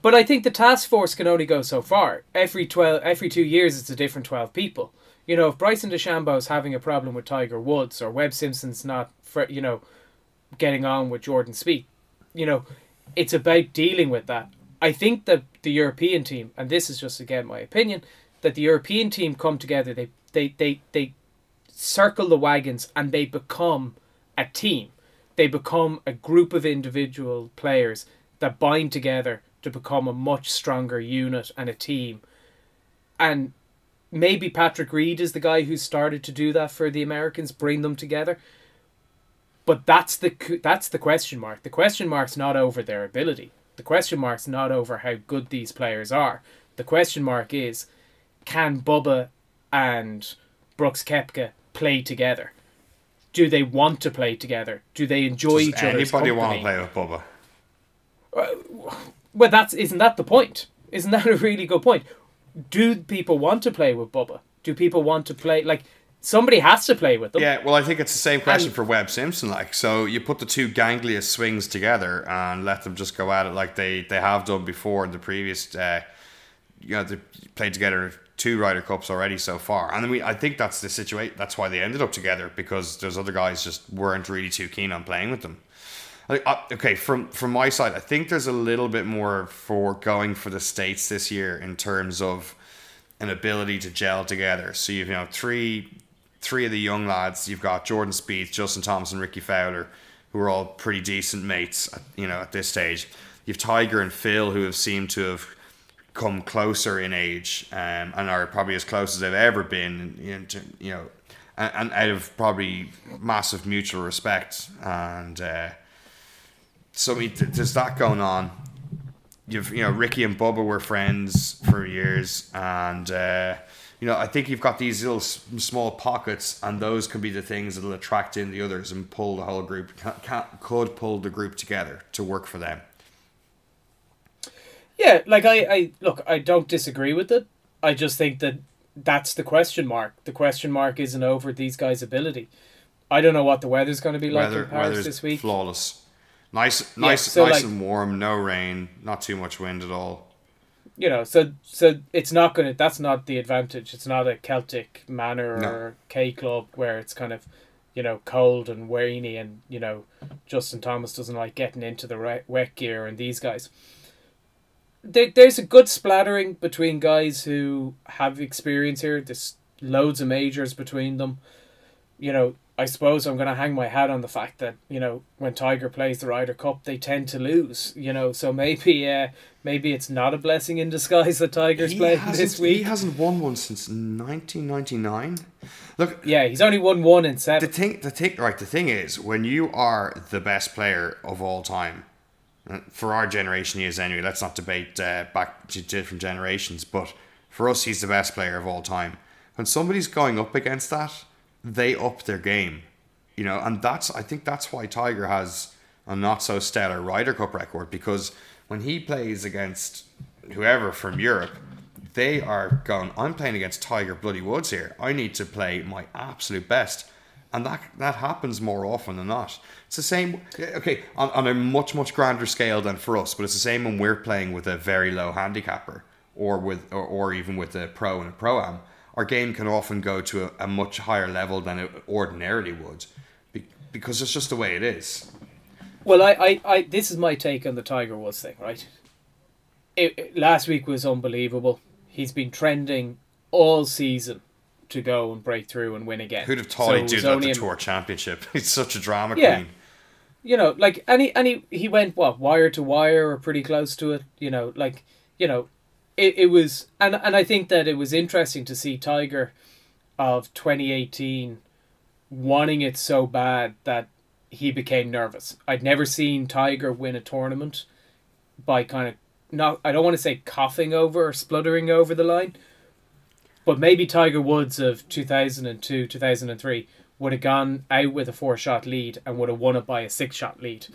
But I think the task force can only go so far. Every twelve, every two years, it's a different twelve people. You know, if Bryson DeChambeau is having a problem with Tiger Woods or Webb Simpson's not, fr- you know, getting on with Jordan Spieth, you know, it's about dealing with that. I think that the European team, and this is just again my opinion, that the European team come together. They they they they circle the wagons and they become a team. They become a group of individual players that bind together to become a much stronger unit and a team. And maybe Patrick Reed is the guy who started to do that for the Americans, bring them together. But that's the that's the question mark. The question mark's not over their ability. The question mark's not over how good these players are. The question mark is, can Bubba and Brooks Koepka play together? Do they want to play together? Do they enjoy does each other's anybody want to play with Bubba? Well, that's isn't that the point? Isn't that a really good point? Do people want to play with Bubba? Do people want to play like somebody has to play with them? Yeah, well, I think it's the same question And- for Webb Simpson. Like, so you put the two gangliest swings together and let them just go at it like they, they have done before in the previous. Uh, you know, they played together two Ryder Cups already so far, and I I think that's the situation. That's why they ended up together because those other guys just weren't really too keen on playing with them. Okay, from from my side, I think there's a little bit more for going for the states this year in terms of an ability to gel together. So you've you know three three of the young lads. You've got Jordan Spieth, Justin Thomas, and Rickie Fowler, who are all pretty decent mates. You know at this stage, you've Tiger and Phil, who have seemed to have come closer in age um, and are probably as close as they've ever been. You know, to, you know and, and out of probably massive mutual respect and. Uh, so th- there's that going on. you've you know Rickie and Bubba were friends for years, and uh, you know I think you've got these little small pockets, and those can be the things that'll attract in the others and pull the whole group. Can, can, could pull the group together to work for them. Yeah, like I, I look, I don't disagree with it. I just think that that's the question mark. The question mark isn't over these guys' ability. I don't know what the weather's going to be like Weather, in Paris this week. flawless. Nice, nice, so, nice like- and warm. No rain, not too much wind at all. You know, so so it's not going to. That's not the advantage. It's not a Celtic Manor No. or K Club where it's kind of, you know, cold and rainy, and you know, Justin Thomas doesn't like getting into the wet gear, and these guys. There, there's a good splattering between guys who have experience here. There's loads of majors between them. You know, I suppose I'm going to hang my hat on the fact that you know when Tiger plays the Ryder Cup, they tend to lose. You know, so maybe uh, maybe it's not a blessing in disguise that Tiger's He playing this week. he hasn't won one since 1999. Look, Yeah, he's only won one in seven. the thing, the thing, right? The thing is, when you are the best player of all time, for our generation, he is anyway. Let's not debate uh, back to different generations, but for us, he's the best player of all time. When somebody's going up against that, they up their game, you know, and that's I think that's why Tiger has a not so stellar Ryder Cup record because when he plays against whoever from Europe, they are going. I'm playing against Tiger Bloody Woods here. I need to play my absolute best, and that that happens more often than not. It's the same. Okay, on, on a much much grander scale than for us, but it's the same when we're playing with a very low handicapper or with or, or even with a pro and a pro am. Our game can often go to a, a much higher level than it ordinarily would, be, because it's just the way it is. Well, I, I, I, this is my take on the Tiger Woods thing, right? It, it- last week was unbelievable. He's been trending all season to go and break through and win again. Who'd have thought it he'd do that at the in- tour championship? He's such a drama Yeah. queen. you know, like any any he, he went what wire to wire or pretty close to it. You know, like you know, it, it was and and I think that it was interesting to see Tiger of twenty eighteen wanting it so bad that he became nervous. I'd never seen Tiger win a tournament by kind of not I don't want to say coughing over or spluttering over the line, but maybe Tiger Woods of 2002, 2003 would have gone out with a four shot lead and would have won it by a six shot lead.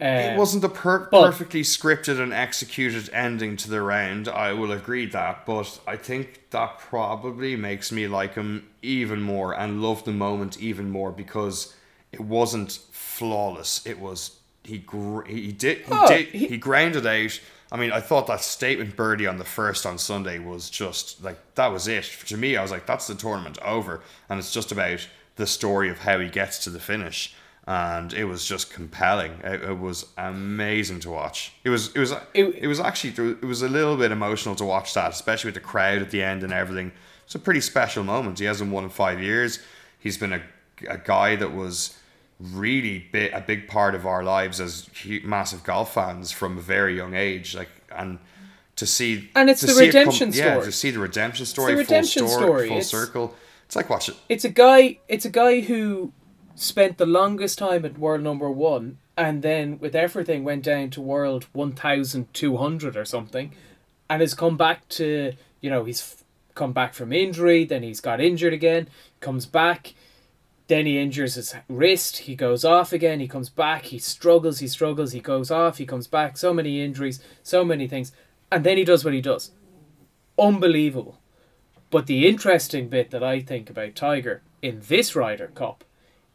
It Um, wasn't a per- perfectly scripted and executed ending to the round. I will agree that, but I think that probably makes me like him even more and love the moment even more because it wasn't flawless. It was he gr- he did he Oh, did he- he grounded out. I mean, I thought that statement birdie on the first on Sunday was just like that was it. To me, I was like, that's the tournament over, and it's just about the story of how he gets to the finish. And it was just compelling. It, it was amazing to watch. It was it was it, It- was actually it was a little bit emotional to watch that, especially with the crowd at the end and everything. It's a pretty special moment. He hasn't won in five years. He's been a, a guy that was really big, a big part of our lives as massive golf fans from a very young age. Like and to see And it's the see it come- redemption Yeah, story. to see the redemption story, the redemption full story, story. full It's- circle. It's like watch it. it's a guy it's a guy who spent the longest time at world number one and then with everything went down to world 1200 or something and has come back to you know he's come back from injury then he's got injured again comes back then he injures his wrist he goes off again he comes back he struggles he struggles he goes off he comes back so many injuries so many things and then he does what he does unbelievable but the interesting bit that I think about Tiger in this Ryder Cup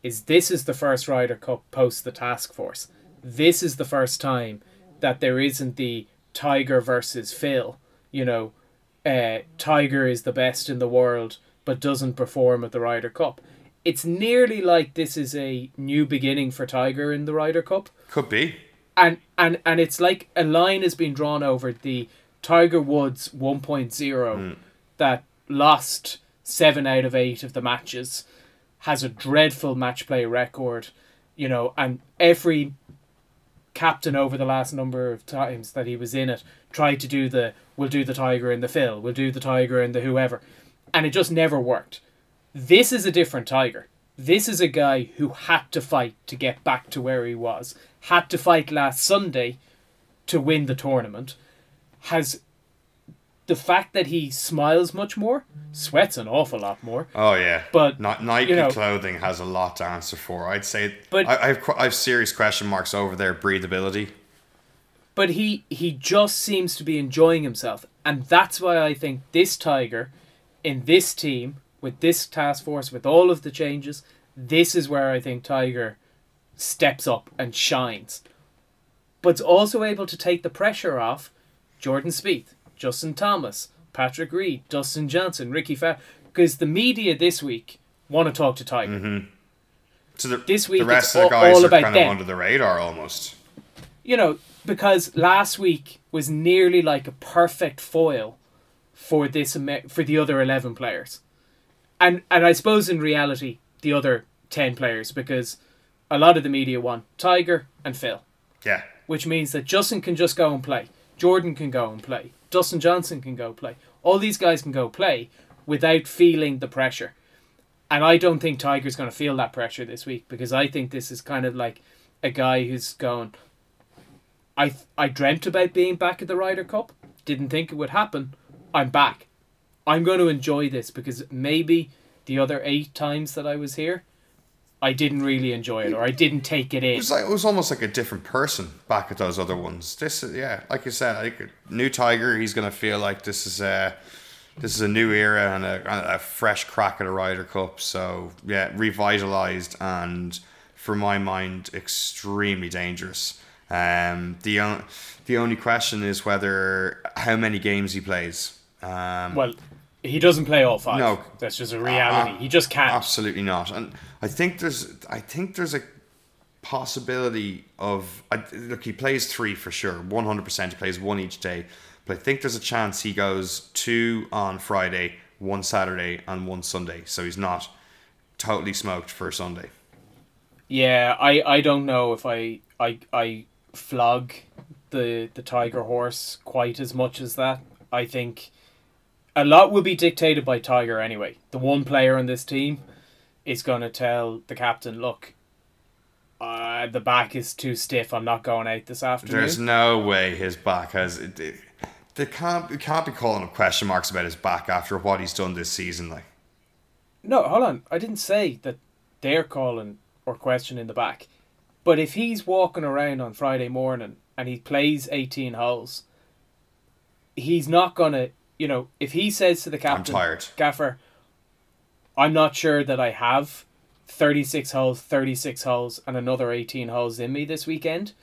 is this is the first Ryder Cup post the task force. This is the first time that there isn't the Tiger versus Phil. You know, uh, Tiger is the best in the world but doesn't perform at the Ryder Cup. It's nearly like this is a new beginning for Tiger in the Ryder Cup Could be. and and and it's like a line has been drawn over the Tiger Woods 1.0 hmm. that lost seven out of eight of the matches, has a dreadful match play record, you know, and every captain over the last number of times that he was in it tried to do the we'll do the tiger and the Phil, we'll do the tiger and the whoever, and it just never worked. This is a different tiger. This is a guy who had to fight to get back to where he was, had to fight last Sunday to win the tournament, has the fact that he smiles much more, sweats an awful lot more. Oh yeah, But, Ni- Nike you know- clothing has a lot to answer for. I'd say, But- I, I have I have serious question marks over their breathability. But he he just seems to be enjoying himself, and that's why I think this Tiger, in this team with this task force with all of the changes, this is where I think Tiger steps up and shines. But's also able to take the pressure off Jordan Spieth, Justin Thomas, Patrick Reed, Dustin Johnson, Rickie Fowler, because the media this week want to talk to Tiger. Mm-hmm. So the, This week the rest it's of the all- guys all are about kind of them. under the radar almost. you know, because last week was nearly like a perfect foil for this for the other eleven players, and and I suppose in reality the other ten players because a lot of the media want Tiger and Phil, Yeah, which means that Justin can just go and play, Jordan can go and play, Dustin Johnson can go play, all these guys can go play without feeling the pressure. And I don't think Tiger's going to feel that pressure this week because I think this is kind of like a guy who's going. I I dreamt about being back at the Ryder Cup. Didn't think it would happen. I'm back. I'm going to enjoy this because maybe the other eight times that I was here, I didn't really enjoy it or I didn't take it it in. was like it was almost like a different person back at those other ones. This, is yeah, like you said, think new Tiger. He's gonna feel like this is a this is a new era and a, a fresh crack at a Ryder Cup. So yeah, revitalized and for my mind, extremely dangerous. Um, the on, the only question is whether how many games he plays. Um, Well, he doesn't play all five. No. That's just a reality. he just can't. Absolutely not. And I think there's I think there's a possibility of I, look he plays three for sure. One hundred percent he plays one each day. But I think there's a chance he goes two on Friday, one Saturday, and one Sunday. So he's not totally smoked for Sunday. Yeah, I, I don't know if I I I flog the the tiger horse quite as much as that. I think a lot will be dictated by Tiger anyway. The one player on this team is going to tell the captain, "Look, uh, the back is too stiff. I'm not going out this afternoon." There's no way his back has. It, it, they can't. We can't be calling him question marks about his back after what he's done this season. Like No, hold on. I didn't say that they're calling or questioning the back. But if he's walking around on Friday morning and he plays 18 holes, he's not going to, you know, if he says to the I'm captain, tired. Gaffer, I'm not sure that I have 36 holes, 36 holes, and another 18 holes in me this weekend.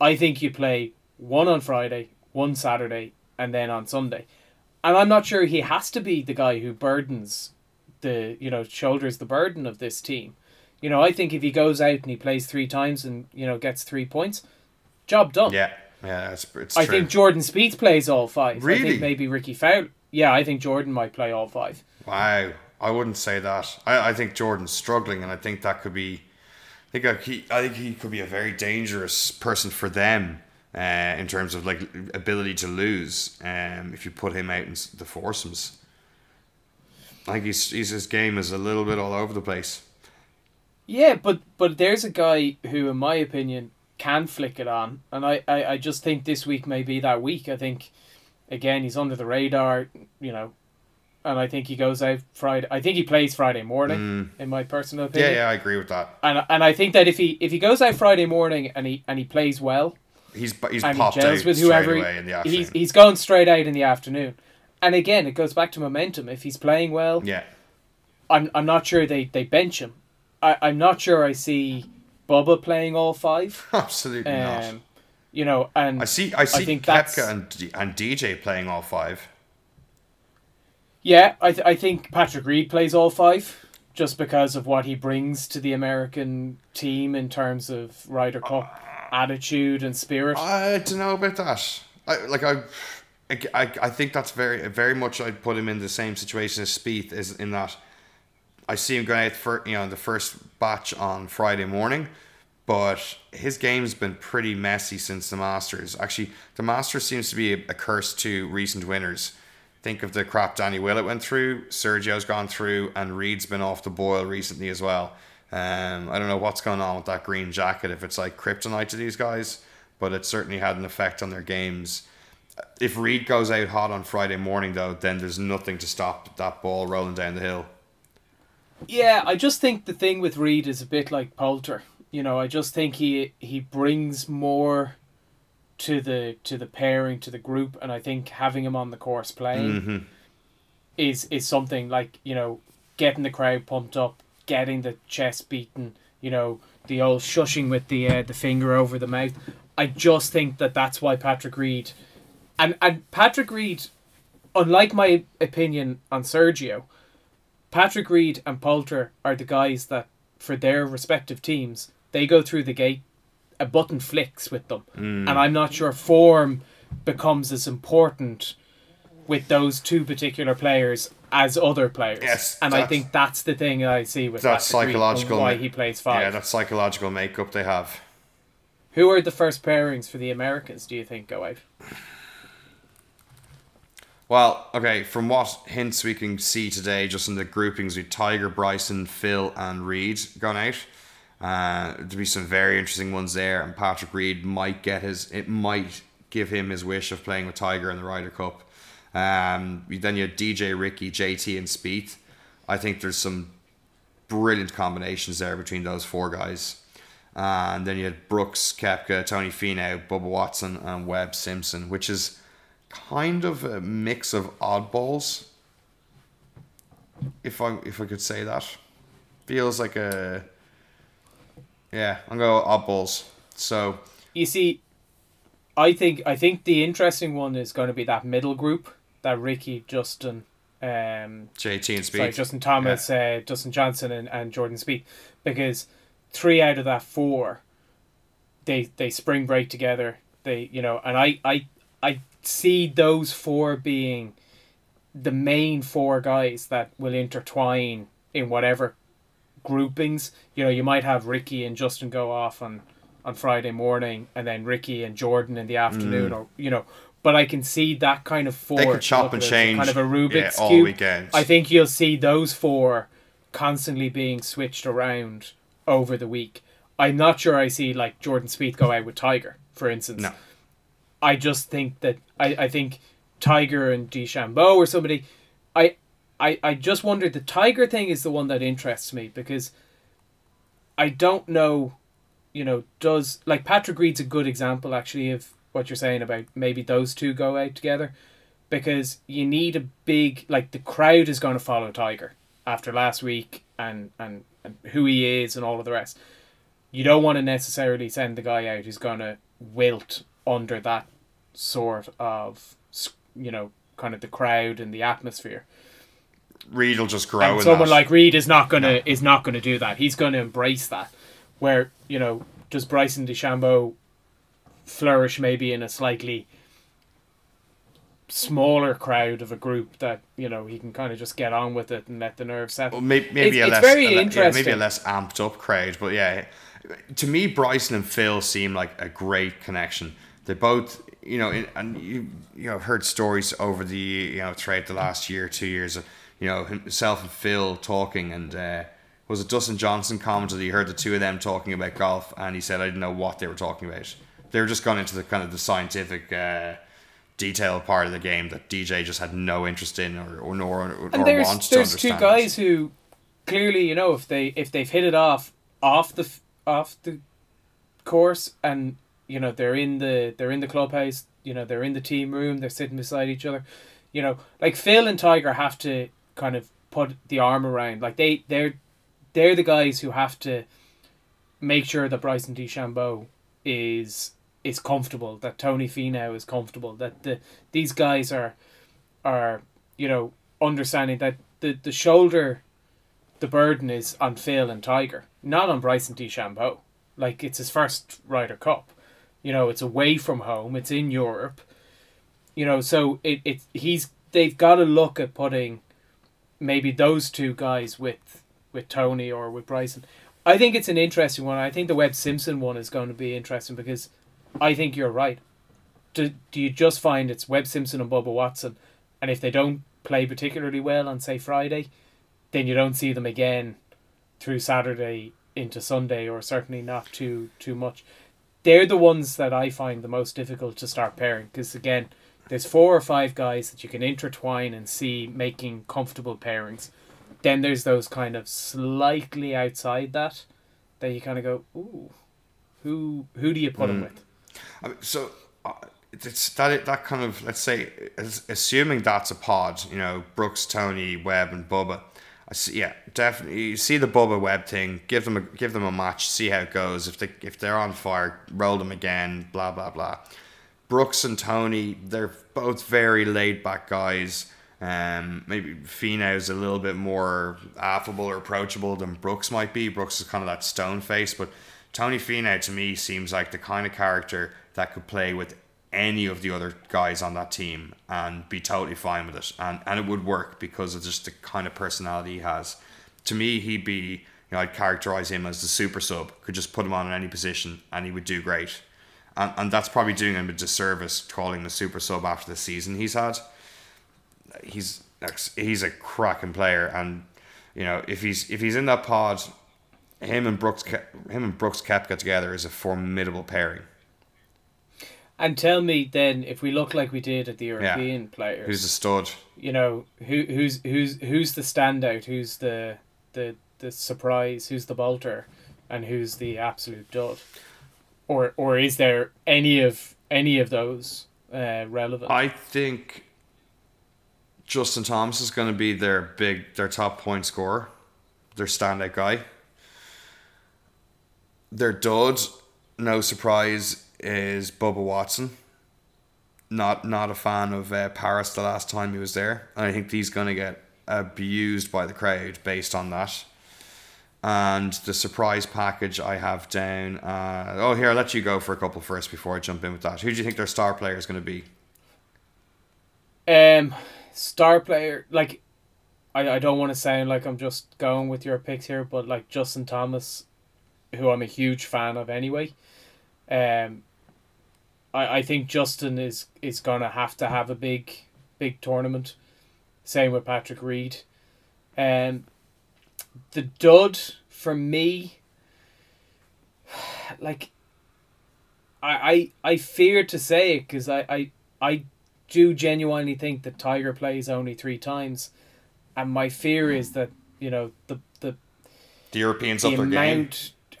I think you play one on Friday, one Saturday, and then on Sunday. And I'm not sure he has to be the guy who burdens the, you know, shoulders the burden of this team. You know, I think if he goes out and he plays three times and, you know, gets three points, job done. Yeah, yeah, it's, it's I true. think Jordan Spieth plays all five. I Really? think maybe Rickie Fowler. Yeah, I think Jordan might play all five. Wow, I wouldn't say that. I, I think Jordan's struggling, and I think that could be. I think I- he, I think he could be a very dangerous person for them uh, in terms of like ability to lose. Um, if you put him out in the foursomes, I think he's, he's his game is a little bit all over the place. Yeah, but but there's a guy who, in my opinion, can flick it on, and I, I, I just think this week may be that week. I think, again, he's under the radar, you know, and I think he goes out Friday. I think he plays Friday morning, in my personal Mm. Yeah, opinion. yeah, I agree with that. And and I think that if he if he goes out Friday morning and he and he plays well He's he's and popped gels out with straight whoever away in the afternoon. he's he's going straight out in the afternoon. And again, it goes back to momentum. If he's playing well, yeah, I'm I'm not sure they, they bench him. I, I'm not sure I see Bubba playing all five. absolutely not. Um, you know, and I see I see think Koepka and and DJ playing all five. yeah, I th- I think Patrick Reed plays all five just because of what he brings to the American team in terms of Ryder Cup attitude and spirit. I don't know about that. I like I, I, I think that's very very much. I'd put him in the same situation as Spieth is in that I see him going out for you know the first batch on Friday morning, but his game's been pretty messy since the Masters. Actually, the Masters seems to be a, curse to recent winners. Think of the crap Danny Willett went through, Sergio's gone through, and Reed's been off the boil recently as well. Um, I don't know what's going on with that green jacket, if it's like kryptonite to these guys, but it certainly had an effect on their games. if Reed goes out hot on Friday morning, though, then there's nothing to stop that ball rolling down the hill. Yeah, I just think the thing with Reed is a bit like Poulter. You know, I just think he he brings more to the to the pairing to the group, and I think having him on the course playing hmm is is something like you know getting the crowd pumped up, getting the chest beaten. You know, the old shushing with the uh, the finger over the mouth. I just think that that's why Patrick Reed, and and Patrick Reed, unlike my opinion on Sergio, Patrick Reed and Poulter are the guys that for their respective teams they go through the gate, a button flicks with them, Mm. and I'm not sure form becomes as important with those two particular players as other players. Yes, and I think that's the thing I see with That's Patrick Reed and psychological why he plays five. Yeah, that psychological makeup they have. Who are the first pairings for the Americans? Do you think go out? Well, okay, from what hints we can see today, just in the groupings with Tiger, Bryson, Phil, and Reed gone out. Uh, there'll be some very interesting ones there, and Patrick Reed might get his. It might give him his wish of playing with Tiger in the Ryder Cup. Um, then you have DJ, Rickie, JT, and Spieth. I think there's some brilliant combinations there between those four guys. and then you had Brooks, Koepka, Tony Finau, Bubba Watson, and Webb Simpson, which is kind of a mix of oddballs. If I if I could say that, feels like a yeah. I'm going oddballs. So You see, I think I think the interesting one is going to be that middle group that Rickie, Justin, um, JT and sorry, Spieth. Justin Thomas, uh, Justin Johnson, and, and Jordan Spieth, because three out of that four, they they spring break together. They you know, and I I I see those four being the main four guys that will intertwine in whatever groupings. You know, you might have Rickie and Justin go off on on Friday morning, and then Rickie and Jordan in the afternoon, or you know. But I can see that kind of four. Mm. They could chop and change, kind of a Rubik's yeah, all cube. weekend. I think you'll see those four constantly being switched around over the week. I'm not sure I see like Jordan Spieth go out with Tiger, for instance. No. I just think that I, I think Tiger and DeChambeau or somebody I I I just wonder the Tiger thing is the one that interests me because I don't know, you know, does like Patrick Reed's a good example actually of what you're saying about maybe those two go out together because you need a big like the crowd is going to follow Tiger after last week and and, and who he is and all of the rest. You don't want to necessarily send the guy out who's going to wilt under that sort of you know kind of the crowd and the atmosphere. Reed will just grow. And someone that. like Reed is not gonna is not gonna do that. He's gonna embrace that. Where you know does Bryson DeChambeau flourish maybe in a slightly smaller crowd of a group that you know he can kind of just get on with it and let the nerves settle. Well, may- maybe It's- a it's less, very a le- yeah, maybe a less amped up crowd, but yeah, to me, Bryson and Phil seem like a great connection. They both, you know, in, and you you know, I've heard stories over the you know throughout the last year, two years, of, you know, himself and Phil talking, and uh, was it Dustin Johnson commented he heard the two of them talking about golf, and he said I didn't know what they were talking about. They were just gone into the kind of the scientific. Uh, detailed part of the game that DJ just had no interest in or or nor or, and there's wants to there's two guys who clearly you know if they if they've hit it off off the off the course and you know they're in the they're in the clubhouse you know they're in the team room they're sitting beside each other. You know like Phil and Tiger have to kind of put the arm around like they they're they're the guys who have to make sure that Bryson DeChambeau is is comfortable that Tony Finau is comfortable that the these guys are are you know understanding that the the shoulder the burden is on Phil and Tiger not on Bryson DeChambeau. Like it's his first Ryder Cup you know it's away from home it's in Europe. You know so it, it he's they've got to look at putting maybe those two guys with with Tony or with Bryson. I think it's an interesting one. I think the Webb Simpson one is going to be interesting because I think you're right. Do, do you just find it's Webb Simpson and Bubba Watson? And if they don't play particularly well on say Friday then you don't see them again through Saturday into Sunday or certainly not too too much they're the ones that I find the most difficult to start pairing because again there's four or five guys that you can intertwine and see making comfortable pairings. Then there's those kind of slightly outside that that you kind of go, ooh, who who do you put him with? I mean, so uh, it's that that kind of let's say as- assuming that's a pod, you know, Brooks, Tony, Webb, and Bubba. See, yeah, definitely. You see the Bubba Webb thing. Give them a give them a match. See how it goes. If they if they're on fire, roll them again. Blah blah blah. Brooks and Tony, they're both very laid back guys. Um, maybe Finau's a little bit more affable or approachable than Brooks might be. Brooks is kind of that stone face, but Tony Finau to me seems like the kind of character that could play with any of the other guys on that team and be totally fine with it, and and it would work because of just the kind of personality he has. To me, he'd be you know I'd characterize him as the super sub. Could just put him on in any position and he would do great. And, and that's probably doing him a disservice calling him a super sub after the season he's had he's he's a cracking player, and you know if he's if he's in that pod, him and Brooks him and Brooks Koepka together is a formidable pairing. And tell me then, if we look like we did at the European players, Who's the stud? you know, who who's who's who's the standout? Who's the the the surprise? Who's the bolter? And who's the absolute dud? Or or is there any of any of those uh, relevant? I think Justin Thomas is going to be their big their top point scorer, their standout guy. Their dud, no surprise, is Bubba Watson. Not not a fan of uh, Paris the last time he was there, and I think he's going to get abused by the crowd based on that. And the surprise package I have down. Uh, oh, here I'll let you go for a couple first before I jump in with that. Who do you think their star player is going to be? Um, star player like, I I don't want to sound like I'm just going with your picks here, but like Justin Thomas, who I'm a huge fan of anyway. Um, I I think Justin is is gonna have to have a big big tournament. Same with Patrick Reed. Um, the dud for me. Like. I I I fear to say it because I I I do genuinely think that Tiger plays only three times, and my fear is that you know the the The Europeans the up their game.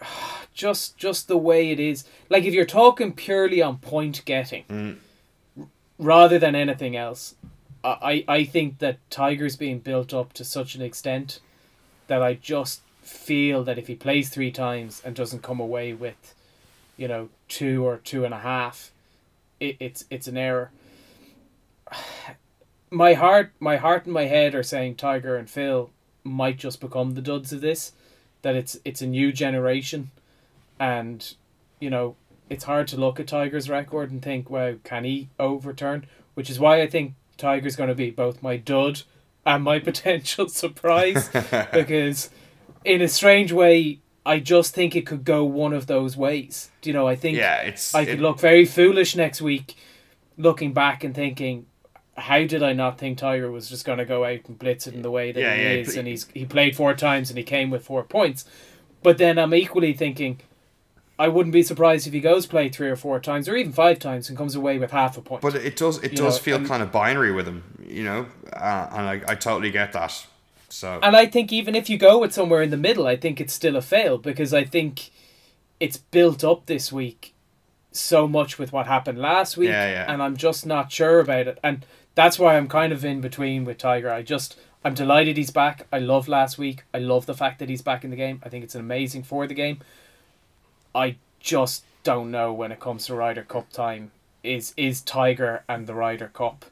just just the way it is. Like if you're talking purely on point getting, Mm. rather than anything else, I I I think that Tiger's being built up to such an extent that I just feel that if he plays three times and doesn't come away with, you know, two or two and a half, it, it's it's an error. My heart, my heart and my head are saying Tiger and Phil might just become the duds of this. That it's it's a new generation, and you know it's hard to look at Tiger's record and think, wow, can he overturn? Which is why I think Tiger's going to be both my dud and my potential surprise because in a strange way I just think it could go one of those ways. Do you know, I think Yeah, it's I could it- look very foolish next week looking back and thinking how did I not think Tiger was just going to go out and blitz it in the way that Yeah, he yeah, is he- and he's he played four times and he came with four points. But then I'm equally thinking I wouldn't be surprised if he goes play three or four times or even five times and comes away with half a point. But it does it You does know, feel kind of binary with him, you know, uh, and I, I totally get that. So And I think even if you go with somewhere in the middle, I think it's still a fail because I think it's built up this week so much with what happened last week, Yeah, yeah. and I'm just not sure about it. And that's why I'm kind of in between with Tiger. I just I'm delighted he's back. I love last week. I love the fact that he's back in the game. I think it's an amazing for the game. I just don't know when it comes to Ryder Cup time. Is is Tiger and the Ryder Cup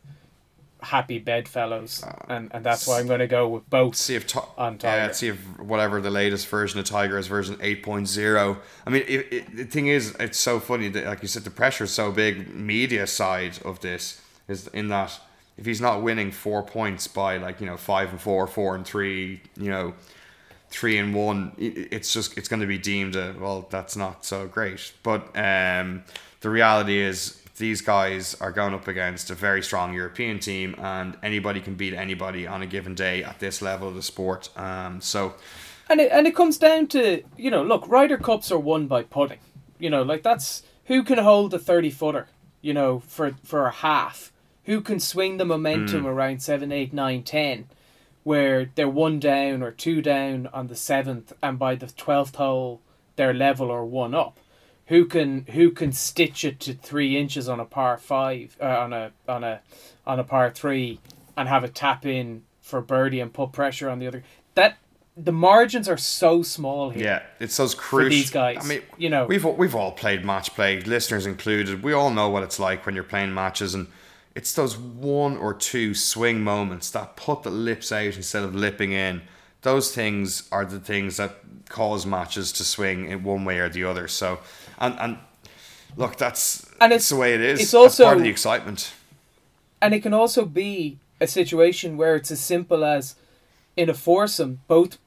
happy bedfellows? Uh, and and that's why I'm going to go with both. see if Ti- on yeah, see if whatever the latest version of Tiger is version 8.0. I mean, it, it, the thing is, it's so funny that, like you said, the pressure is so big. Media side of this is in that if he's not winning four points by like you know five and four, four and three, you know, three and one, it's just it's going to be deemed a well, that's not so great. But um, the reality is. These guys are going up against a very strong European team, and anybody can beat anybody on a given day at this level of the sport. Um, so, And it, and it comes down to, you know, look, Ryder Cups are won by putting. You know, like that's who can hold the 30 footer, you know, for, for a half. who can swing the momentum around seven, eight, nine, ten, where they're one down or two down on the seventh, and by the twelfth hole they're level or one up. Who can who can stitch it to three inches on a par five uh, on a on a on a par three and have a tap in for birdie and put pressure on the other. That the margins are so small here. Yeah, it's those crucial. For these guys, I mean, you know. we've we've all played match play, listeners included. We all know what it's like when you're playing matches, and it's those one or two swing moments that put the lips out instead of lipping in. Those things are the things that cause matches to swing in one way or the other. So, and and look, that's And it's the way it is. it's That's part of the excitement. And it can also be a situation where it's as simple as in a foursome, both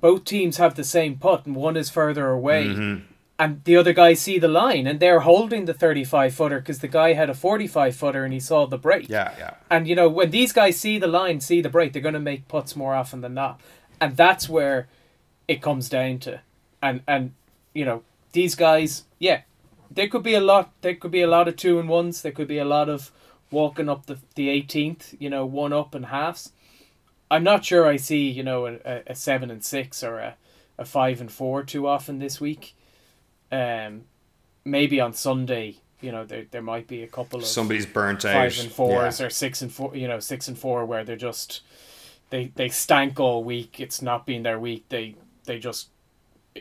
both teams have the same putt and one is further away. Mm-hmm. And the other guys see the line and they're holding the 35 footer because the guy had a 45 footer and he saw the break. Yeah, yeah. And you know, when these guys see the line, see the break, they're going to make putts more often than not. And that's where it comes down to. And and you know, these guys, yeah, there could be a lot there could be a lot of two and ones, there could be a lot of walking up the the 18th, you know, one up and halves. I'm not sure I see, you know, a, a, a 7 and 6 or a, a 5 and 4 too often this week. Um maybe on Sunday, you know, there there might be a couple of Somebody's burnt out. five and fours Yeah. or six and four you know six and four where they're just they they stank all week it's not been their week they they just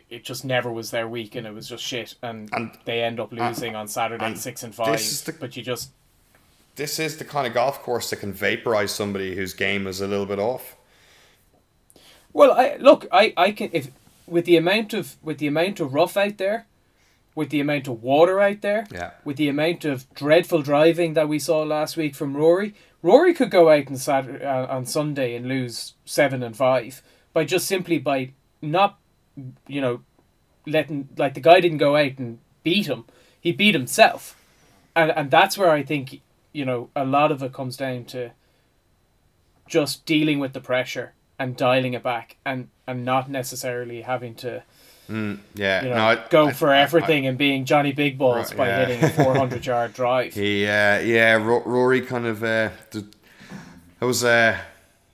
it- just never was their week and it was just shit and, And- they end up losing on Saturday and six and five the- but you just This is the kind of golf course that can vaporize somebody whose game is a little bit off. well I look I I can if with the amount of with the amount of rough out there with the amount of water out there Yeah. with the amount of dreadful driving that we saw last week from Rory, Rory could go out on Saturday, uh, on Sunday and lose seven and five by just simply by not, you know, letting like the guy didn't go out and beat him. He beat himself, and and that's where I think you know a lot of it comes down to just dealing with the pressure and dialing it back and and not necessarily having to Yeah. you know no, I, go I- for I- everything and being Johnny Big Balls Right, by yeah. hitting a 400 yard drive. He, uh, yeah, Ro- Rory kind of. Uh, th- it was uh,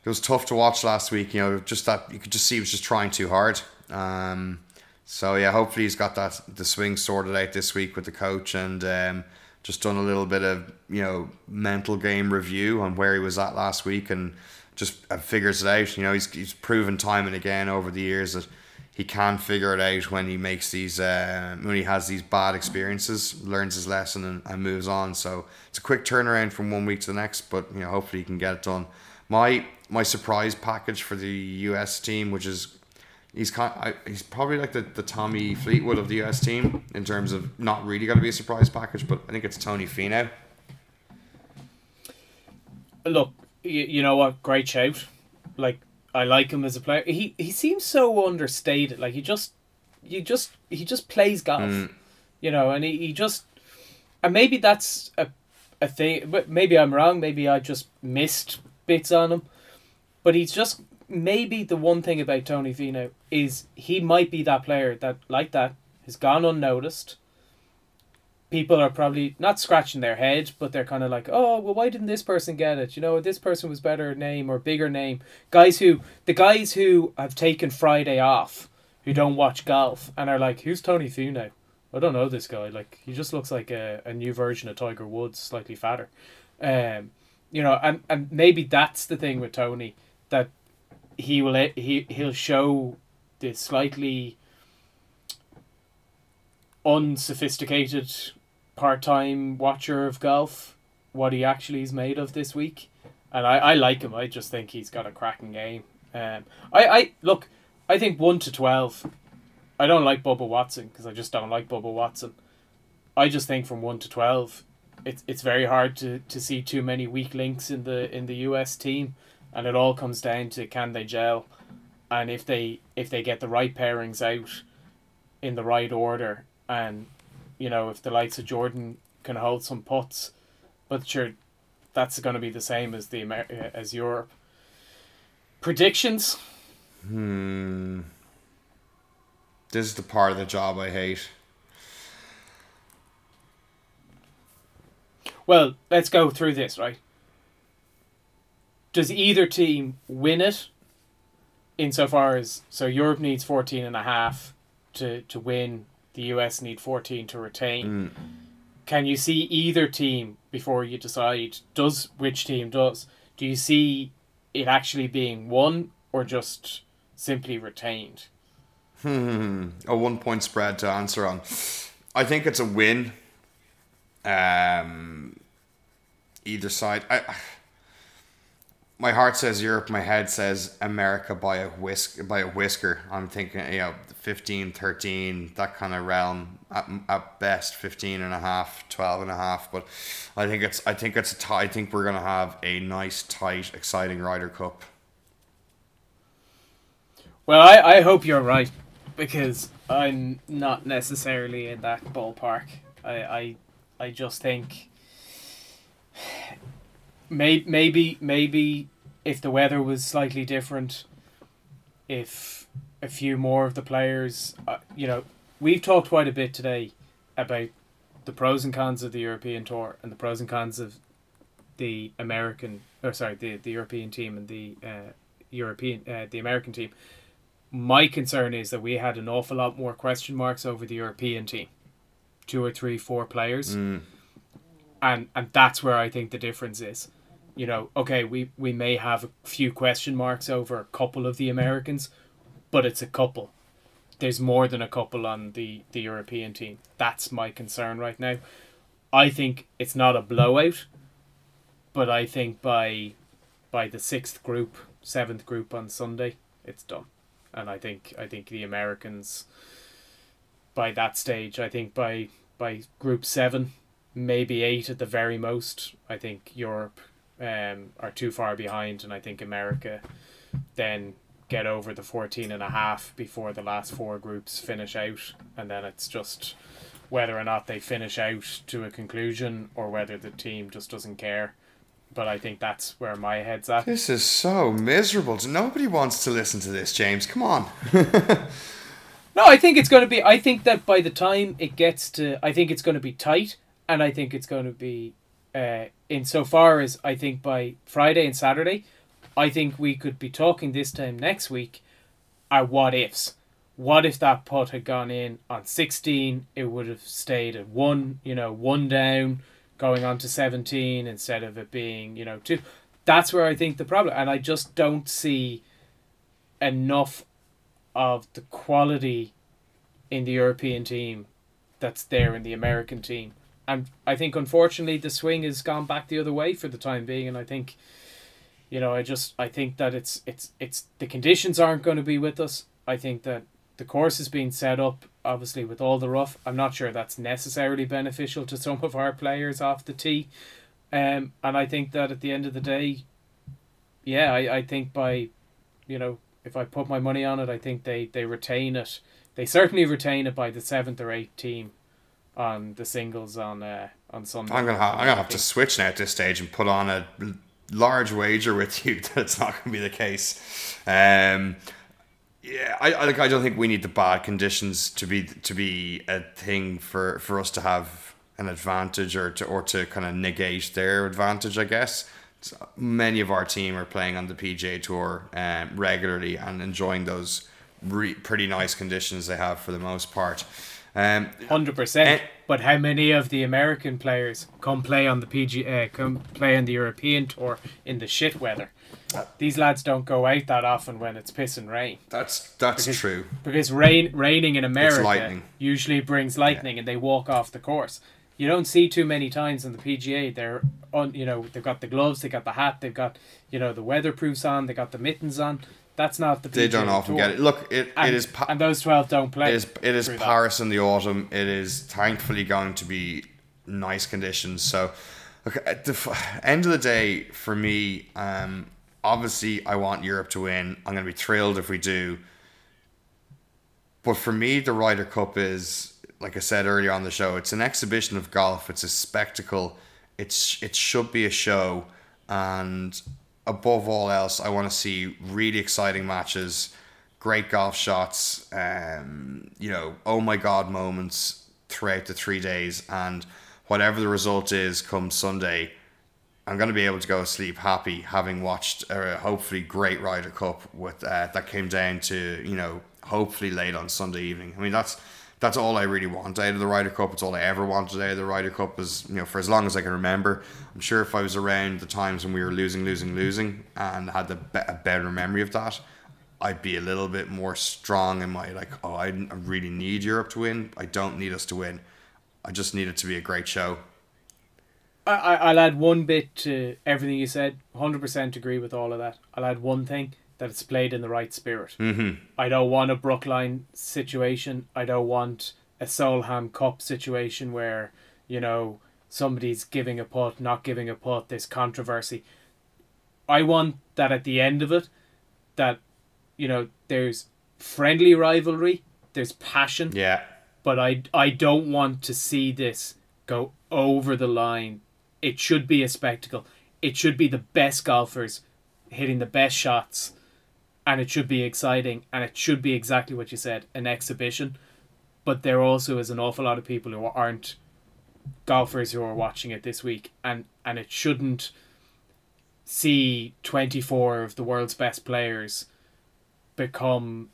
it was tough to watch last week. You know, just that you could just see he was just trying too hard. Um, so yeah, hopefully he's got that the swing sorted out this week with the coach and um, just done a little bit of you know mental game review on where he was at last week and just uh, figures it out. You know, he's he's proven time and again over the years that he can figure it out when he makes these uh, when he has these bad experiences, learns his lesson and, and moves on. So it's a quick turnaround from one week to the next, but you know hopefully he can get it done. My my surprise package for the US team, which is he's kind I, he's probably like the, the Tommy Fleetwood of the US team in terms of not really going to be a surprise package, but I think it's Tony Finau. Look, you, you know what? Great shout. Like I like him as a player. He he seems so understated. Like he just you just he just plays golf. Hmm. You know, and he, he just and maybe that's a a thing but maybe I'm wrong, maybe I just missed bits on him. But he's just maybe the one thing about Tony Finau is he might be that player that like that has gone unnoticed. People are probably not scratching their head, but they're kind of like, oh, well, why didn't this person get it? You know, this person was better name or bigger name. Guys who, the guys who have taken Friday off, who don't watch golf, and are like, who's Tony Finau? I don't know this guy. Like, he just looks like a, a new version of Tiger Woods, slightly fatter. Um, you know, and, and maybe that's the thing with Tony that he will he he'll show the slightly unsophisticated part-time watcher of golf what he actually is made of this week. And I, I like him. I just think he's got a cracking game. Um, I, I look I think 1 to 12 I don't like Bubba Watson because I just don't like Bubba Watson. I just think from 1 to 12 it's, it's very hard to, to see too many weak links in the in the US team. And it all comes down to can they gel? And if they if they get the right pairings out in the right order and you know if the likes of Jordan can hold some putts but sure that's going to be the same as the Amer- uh, as Europe predictions Hmm. This is the part of the job I hate. well let's go through this right does either team win it insofar as so Europe needs 14 and a half to to win the US need 14 to retain Mm. can you see either team before you decide does which team does do you see it actually being won or just simply retained Hmm. A one point spread to answer on. I think it's a win. Um, either side. I, my heart says Europe. My head says America by a whisk by a whisker. I'm thinking you know 15, 13, that kind of realm. At, at best 15 and a half, 12 and a half. But I think it's I think it's a tie. I think we're gonna have a nice, tight, exciting Ryder Cup. well I, I hope you're right because I'm not necessarily in that ballpark I I, I just think may, maybe maybe if the weather was slightly different if a few more of the players uh, you know we've talked quite a bit today about the pros and cons of the European tour and the pros and cons of the American or sorry the, the European team and the uh, European uh, the American team my concern is that we had an awful lot more question marks over the European team two or three four players Mm. and and that's where I think the difference is. You know, okay, we we may have a few question marks over a couple of the Americans, but it's a couple. There's more than a couple on the the European team. That's my concern right now. I think it's not a blowout, but I think by by the sixth group, seventh group on Sunday, it's done. And I think I think the Americans by that stage, I think by by group seven, maybe eight at the very most. I think Europe um, are too far behind, and I think America then get over the 14 and a half before the last four groups finish out, and then it's just whether or not they finish out to a conclusion or whether the team just doesn't care. But I think that's where my head's at. This is so miserable. Nobody wants to listen to this, James. Come on. No, I think it's going to be. I think that by the time it gets to, I think it's going to be tight, and I think it's going to be, uh, insofar as I think by Friday and Saturday, I think we could be talking this time next week, are what ifs. What if that putt had gone in on sixteen? It would have stayed at one. You know, one down, going on to seventeen instead of it being you know two. That's where I think the problem, and I just don't see enough of the quality in the European team that's there in the American team. And I think unfortunately the swing has gone back the other way for the time being and I think you know, I just I think that it's it's it's the conditions aren't going to be with us. I think that the course is being set up obviously with all the rough. I'm not sure that's necessarily beneficial to some of our players off the tee. Um and I think that at the end of the day yeah, I, I think by you know, if I put my money on it, I think they, they retain it. They certainly retain it by the seventh or eighth team on the singles on uh, on Sunday. I'm gonna ha- I'm gonna have to switch now at this stage and put on a large wager with you that it's not gonna be the case. Um, yeah, I, I like I don't think we need the bad conditions to be to be a thing for, for us to have an advantage or to or to kind of negate their advantage. I guess So many of our team are playing on the PGA Tour um, regularly and enjoying those re- pretty nice conditions they have for the most part. Um, Hundred percent. Eh. But how many of the American players come play on the PGA, come play on the European tour in the shit weather? These lads don't go out that often when it's piss and rain that's that's Because- true. because rain raining in America lightning. usually brings lightning and they walk off the course. You don't see too many times on the PGA. They're on, you know, they've got the gloves, they got the hat, they've got, you know, the weatherproofs on, they got the mittens on. That's not the PGA They don't often Tour. get it. Look, it, And, it is. Pa- and those twelve don't play. It is it is through that. Paris in the autumn. It is thankfully going to be nice conditions. So, okay, at the f- end of the day, for me, um, obviously I want Europe to win. I'm going to be thrilled if we do. But for me, the Ryder Cup is, like I said earlier on the show, it's an exhibition of golf. It's a spectacle. It's it should be a show, and above all else, I want to see really exciting matches, great golf shots, um, you know, oh my god moments throughout the three days, and whatever the result is, come Sunday, I'm going to be able to go to sleep happy, having watched a hopefully great Ryder Cup with uh, that came down to you know hopefully late on Sunday evening. I mean that's that's all I really want out of the Ryder Cup. It's all I ever wanted out of the Ryder Cup. Is you know for as long as I can remember. I'm sure if I was around the times when we were losing, losing, losing, and had the be- a better memory of that, I'd be a little bit more strong in my like. Oh, I really need Europe to win. I don't need us to win. I just need it to be a great show. I, I'll add one bit to everything you said. 100% agree with all of that. I'll add one thing that it's played in the right spirit. Mm-hmm. I don't want a Brookline situation. I don't want a Solheim Cup situation where, you know, somebody's giving a putt, not giving a putt, this controversy. I want that at the end of it, that, you know, there's friendly rivalry, there's passion. Yeah. But I, I don't want to see this go over the line it should be a spectacle. It should be the best golfers hitting the best shots, and it should be exciting, and it should be exactly what you said an exhibition. But there also is an awful lot of people who aren't golfers who are watching it this week, and, and it shouldn't see 24 of the world's best players become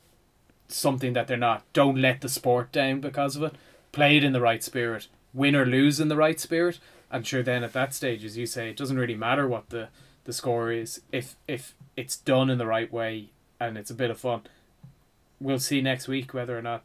something that they're not. Don't let the sport down because of it. Play it in the right spirit. Win or lose in the right spirit and sure then at that stage as you say it doesn't really matter what the the score is if if it's done in the right way and it's a bit of fun we'll see next week whether or not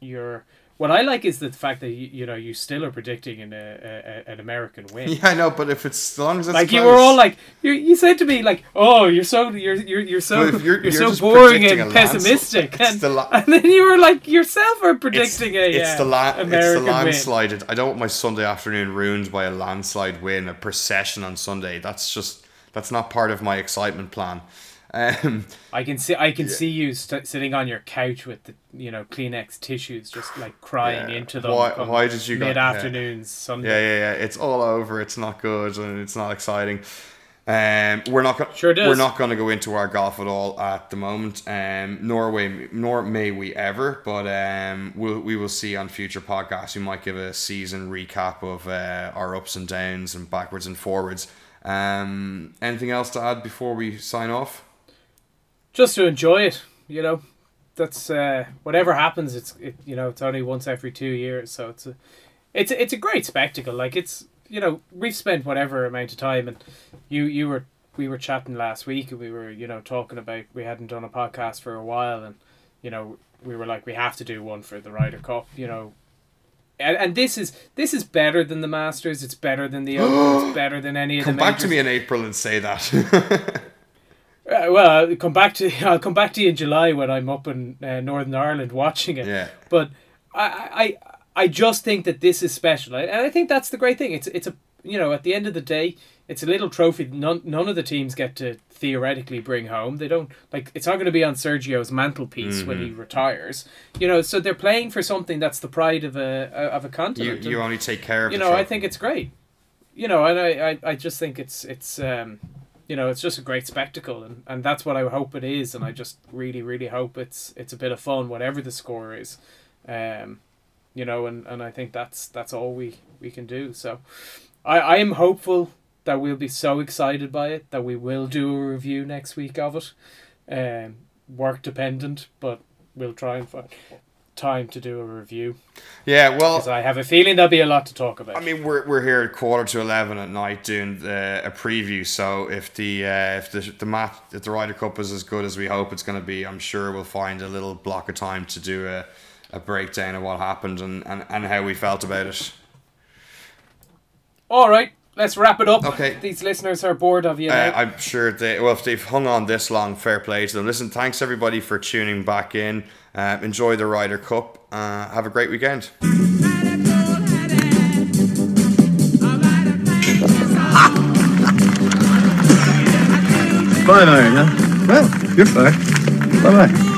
you're what I like is the fact that you, you know you still are predicting an, a, a, an American win. Yeah, I know, but if it's as long as it's like close, you were all like you you said to me like oh you're so you're you're, you're so Well, you're- you're, you're so boring and pessimistic and, the la- and then you were like yourself are it's, predicting a it's uh, the la- it's the American win. landslide. I don't want my Sunday afternoon ruined by a landslide win, a procession on Sunday. That's just that's not part of my excitement plan. Um, I can see I can see you st- sitting on your couch with the you know Kleenex tissues, just like crying Yeah. into them. Why- why did you mid afternoons Sunday? yeah, yeah, yeah. It's all over. It's not good and it's not exciting. Um, we're not. Go- Sure. We're not going to go into our golf at all at the moment. Um, nor way, nor may we ever. But um, we'll we will see on future podcasts. We might give a season recap of uh, our ups and downs and backwards and forwards. Um, anything else to add before we sign off? Just to enjoy it, you know. That's uh, whatever happens. It's it, you know it's only once every two years, so it's a it's a, it's a great spectacle. Like it's you know we've spent whatever amount of time, and you you were we were chatting last week, and we were you know talking about we hadn't done a podcast for a while, and you know we were like we have to do one for the Ryder Cup, you know. And, and this is this is better than the Masters. It's better than the Open. it's better than any of Come the back to me in April and say that. Uh, well, I'll come back to I'll come back to you in July when I'm up in uh, Northern Ireland watching it. yeah. But I, I I just think that this is special, and I think that's the great thing. It's it's a you know at the end of the day, it's a little trophy. None none of the teams get to theoretically bring home. They don't like it's not going to be on Sergio's mantelpiece when he Mm-hmm. retires. You know, so they're playing for something that's the pride of a of a You continent. you And, only take care of. you know, I think it's great. You know, and I, I, I just think it's it's um, you know, it's just a great spectacle, and, and that's what I hope it is, and I just really really hope it's it's a bit of fun, whatever the score is, um, you know, and, and I think that's that's all we we can do. So, I I am hopeful that we'll be so excited by it that we will do a review next week of it, um, work dependent, but we'll try and find time to do a review Yeah. Well, because I have a feeling there'll be a lot to talk about. I mean, we're, we're here at quarter to eleven at night doing uh, a preview. So if the uh, if the the match if the Ryder Cup is as good as we hope it's going to be, I'm sure we'll find a little block of time to do a, a breakdown of what happened and, and, and how we felt about it. All right, let's wrap it up. Okay. These listeners are bored of you Uh. I'm sure they well if they've hung on this long, fair play to them. Listen, thanks everybody for tuning back in. Uh, enjoy the Ryder Cup. Uh, have a great weekend. Bye, huh? Well, fine. Bye bye.